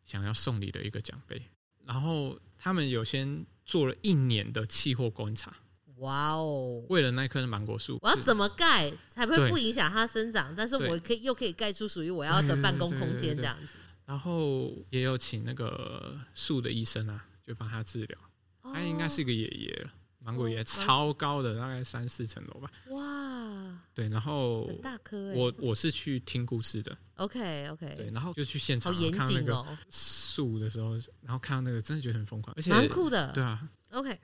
想要送礼的一个奖杯，然后他们有先做了一年的气候观察。哇哦！为了那棵芒果树，我要怎么盖才会不影响它生长？但是我可以又可以盖出属于我要的办公空间这样子。然后也有请那个树的医生啊，就帮他治疗。他应该是一个爷爷了，芒果爷爷超高的，大概三四层楼吧。哇！对，然后大棵。我我是去听故事的。OK OK。对，然后就去现场看那个树的时候，然后看到那个真的觉得很疯狂，而且蛮酷的。对啊。OK。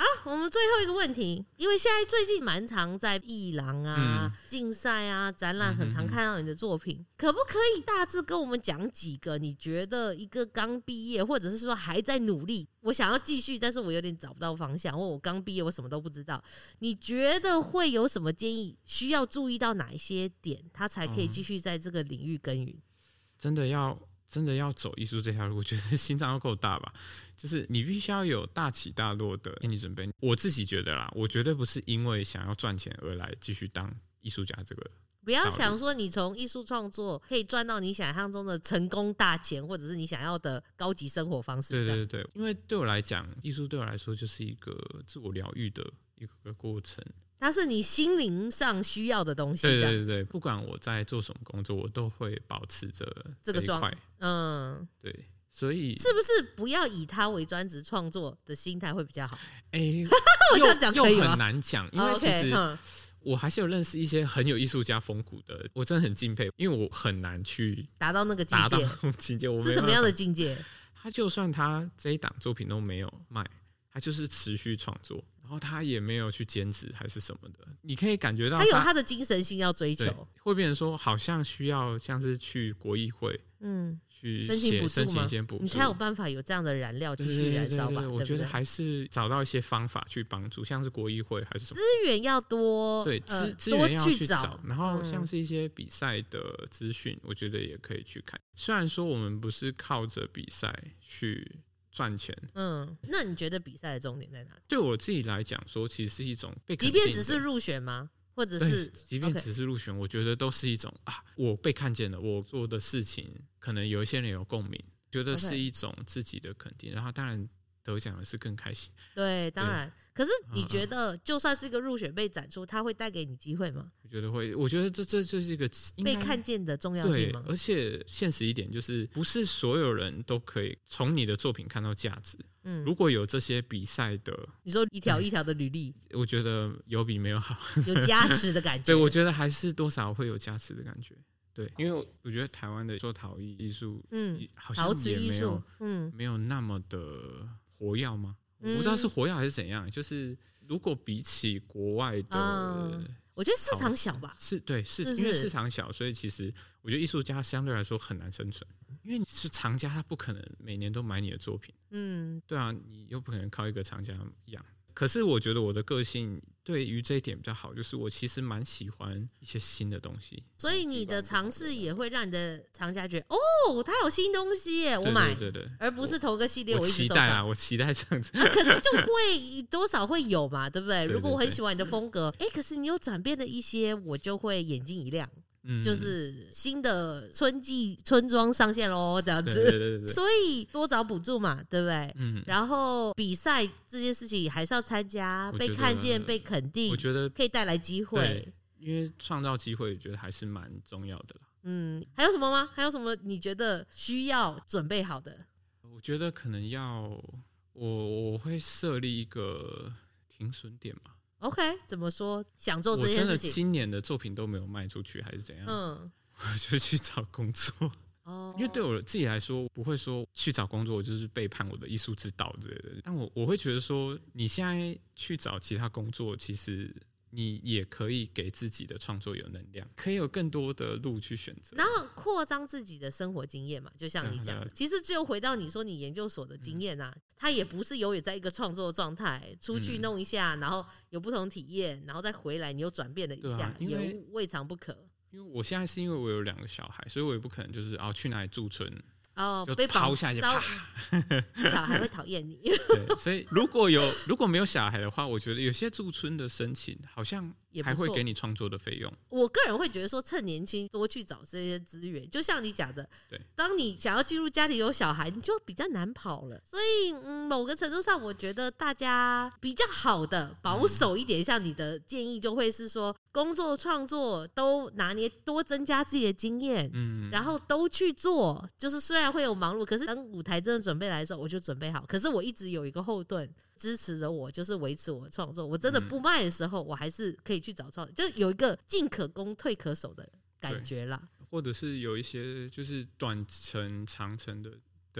好，我们最后一个问题，因为现在最近蛮常在艺廊啊、竞赛、嗯、啊、展览，很常看到你的作品，可不可以大致跟我们讲几个？你觉得一个刚毕业，或者是说还在努力，我想要继续，但是我有点找不到方向，或我刚毕业，我什么都不知道，你觉得会有什么建议？需要注意到哪一些点，他才可以继续在这个领域耕耘？真的要。真的要走艺术这条路，我觉得心脏要够大吧。就是你必须要有大起大落的心理准备。我自己觉得啦，我绝对不是因为想要赚钱而来继续当艺术家。这个不要想说你从艺术创作可以赚到你想象中的成功大钱，或者是你想要的高级生活方式。对对对，因为对我来讲，艺术对我来说就是一个自我疗愈的一个过程。它是你心灵上需要的东西。对对对，不管我在做什么工作，我都会保持着这个状态。嗯，对，所以是不是不要以它为专职创作的心态会比较好？哎、欸，我这样讲可以吗？又很难讲，因为其实我还是有认识一些很有艺术家风骨的，我真的很敬佩，因为我很难去达到那个境界。达到境界，我是什么样的境界？他就算他这一档作品都没有卖，他就是持续创作。然后他也没有去兼职还是什么的，你可以感觉到他，他有他的精神性要追求，会变成说好像需要像是去国艺会，嗯，去写申请一些补助，你才有办法有这样的燃料继续燃烧吧？我觉得还是找到一些方法去帮助，像是国艺会还是什么资源要多，对资资源要去找，然后像是一些比赛的资讯，我觉得也可以去看。虽然说我们不是靠着比赛去。赚钱，嗯，那你觉得比赛的重点在哪里？对我自己来讲，说其实是一种被，即便只是入选吗？或者是即便只是入选，我觉得都是一种啊，我被看见了，我做的事情可能有一些人有共鸣，觉得是一种自己的肯定。然后当然得奖的是更开心，对，当然。可是你觉得，就算是一个入选被展出，它会带给你机会吗？我觉得会。我觉得这这这是一个被看见的重要性吗？对，而且现实一点就是，不是所有人都可以从你的作品看到价值。嗯，如果有这些比赛的，你说一条一条的履历，我觉得有比没有好，有加持的感觉。对，我觉得还是多少会有加持的感觉。对，因为我觉得台湾的做陶艺艺术，嗯，好像也没有，嗯，没有那么的活药吗？我不知道是活药还是怎样，就是如果比起国外的，嗯，我觉得市场小吧，是对，是？因为市场小，所以其实我觉得艺术家相对来说很难生存，因为你是藏家，他不可能每年都买你的作品，嗯，对啊，你又不可能靠一个藏家养。可是我觉得我的个性对于这一点比较好，就是我其实蛮喜欢一些新的东西。所以你的尝试也会让你的藏家觉得，哦，他有新东西耶，我买，对对对，而不是头个系列我，我期待啊，我期待这样子。啊，可是就会多少会有嘛，对不对？如果我很喜欢你的风格，哎，可是你有转变了一些，我就会眼睛一亮。就是新的春季村庄上线喽，这样子，对对对对，所以多找补助嘛，对不对？嗯，然后比赛这件事情还是要参加，被看见、被肯定，我觉得可以带来机会。因为创造机会，觉得还是蛮重要的啦。嗯，还有什么吗？还有什么你觉得需要准备好的？我觉得可能要我我会设立一个停损点嘛。OK，怎么说？想做这件事情，我真的今年的作品都没有卖出去，还是怎样？嗯，我就去找工作。哦，因为对我自己来说，不会说去找工作，我就是背叛我的艺术指导之类的。但我我会觉得说，你现在去找其他工作，其实。你也可以给自己的创作有能量，可以有更多的路去选择，然后扩张自己的生活经验嘛。就像你讲的，嗯、其实只有回到你说你研究所的经验啊，它、嗯、也不是永远在一个创作状态，出去弄一下，嗯、然后有不同体验，然后再回来，你又转变了一下，啊、也未尝不可。因为我现在是因为我有两个小孩，所以我也不可能就是啊去哪里驻村。哦，就抛下去，啪！小孩会讨厌你。对，所以如果有如果没有小孩的话，我觉得有些驻村的申请好像还会给你创作的费用。我个人会觉得说，趁年轻多去找这些资源，就像你讲的，对，当你想要进入家里有小孩，你就比较难跑了。所以，嗯，某个程度上，我觉得大家比较好的保守一点，像你的建议，就会是说，工作创作都拿捏，多增加自己的经验，嗯，然后都去做，就是虽然。会有忙碌，可是等舞台真的准备来的时候，我就准备好。可是我一直有一个后盾支持着我，就是维持我的创作。我真的不卖的时候，我还是可以去找创作，就是有一个进可攻退可守的感觉啦。或者是有一些就是短程、长程的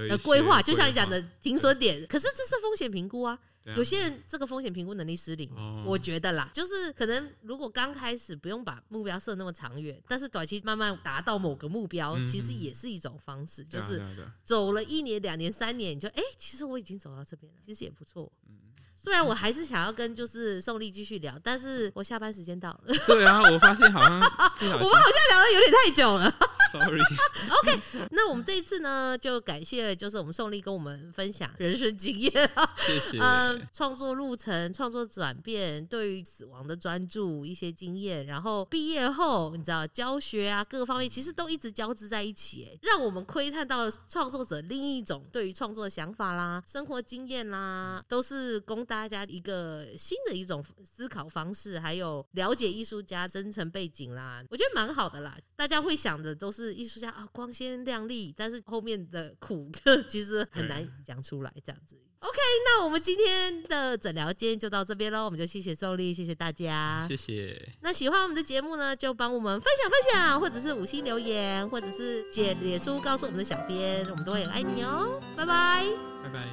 的规划，就像你讲的停损点。可是这是风险评估啊。有些人这个风险评估能力失灵，哦、我觉得啦，就是可能如果刚开始不用把目标设那么长远，但是短期慢慢达到某个目标，嗯、其实也是一种方式，嗯、就是走了一年、两年、三年，你就哎、欸，其实我已经走到这边了，其实也不错。嗯 虽然我还是想要跟就是宋丽继续聊，但是我下班时间到了。对啊，我发现好像 我们好像聊的有点太久了。Sorry。OK，那我们这一次呢，就感谢就是我们宋丽跟我们分享人生经验。谢谢。嗯，创作路程、创作转变、对于死亡的专注一些经验，然后毕业后你知道教学啊各个方面其实都一直交织在一起，哎，让我们窥探到了创作者另一种对于创作的想法啦、生活经验啦，都是供大。大家一个新的一种思考方式，还有了解艺术家深层背景啦，我觉得蛮好的啦。大家会想的都是艺术家啊，光鲜亮丽，但是后面的苦其实很难讲出来。这样子，OK，那我们今天的诊疗间就到这边喽。我们就谢谢宋丽，谢谢大家，谢谢。那喜欢我们的节目呢，就帮我们分享分享，或者是五星留言，或者是写脸书告诉我们的小编，我们都会很爱你哦。拜拜，拜拜。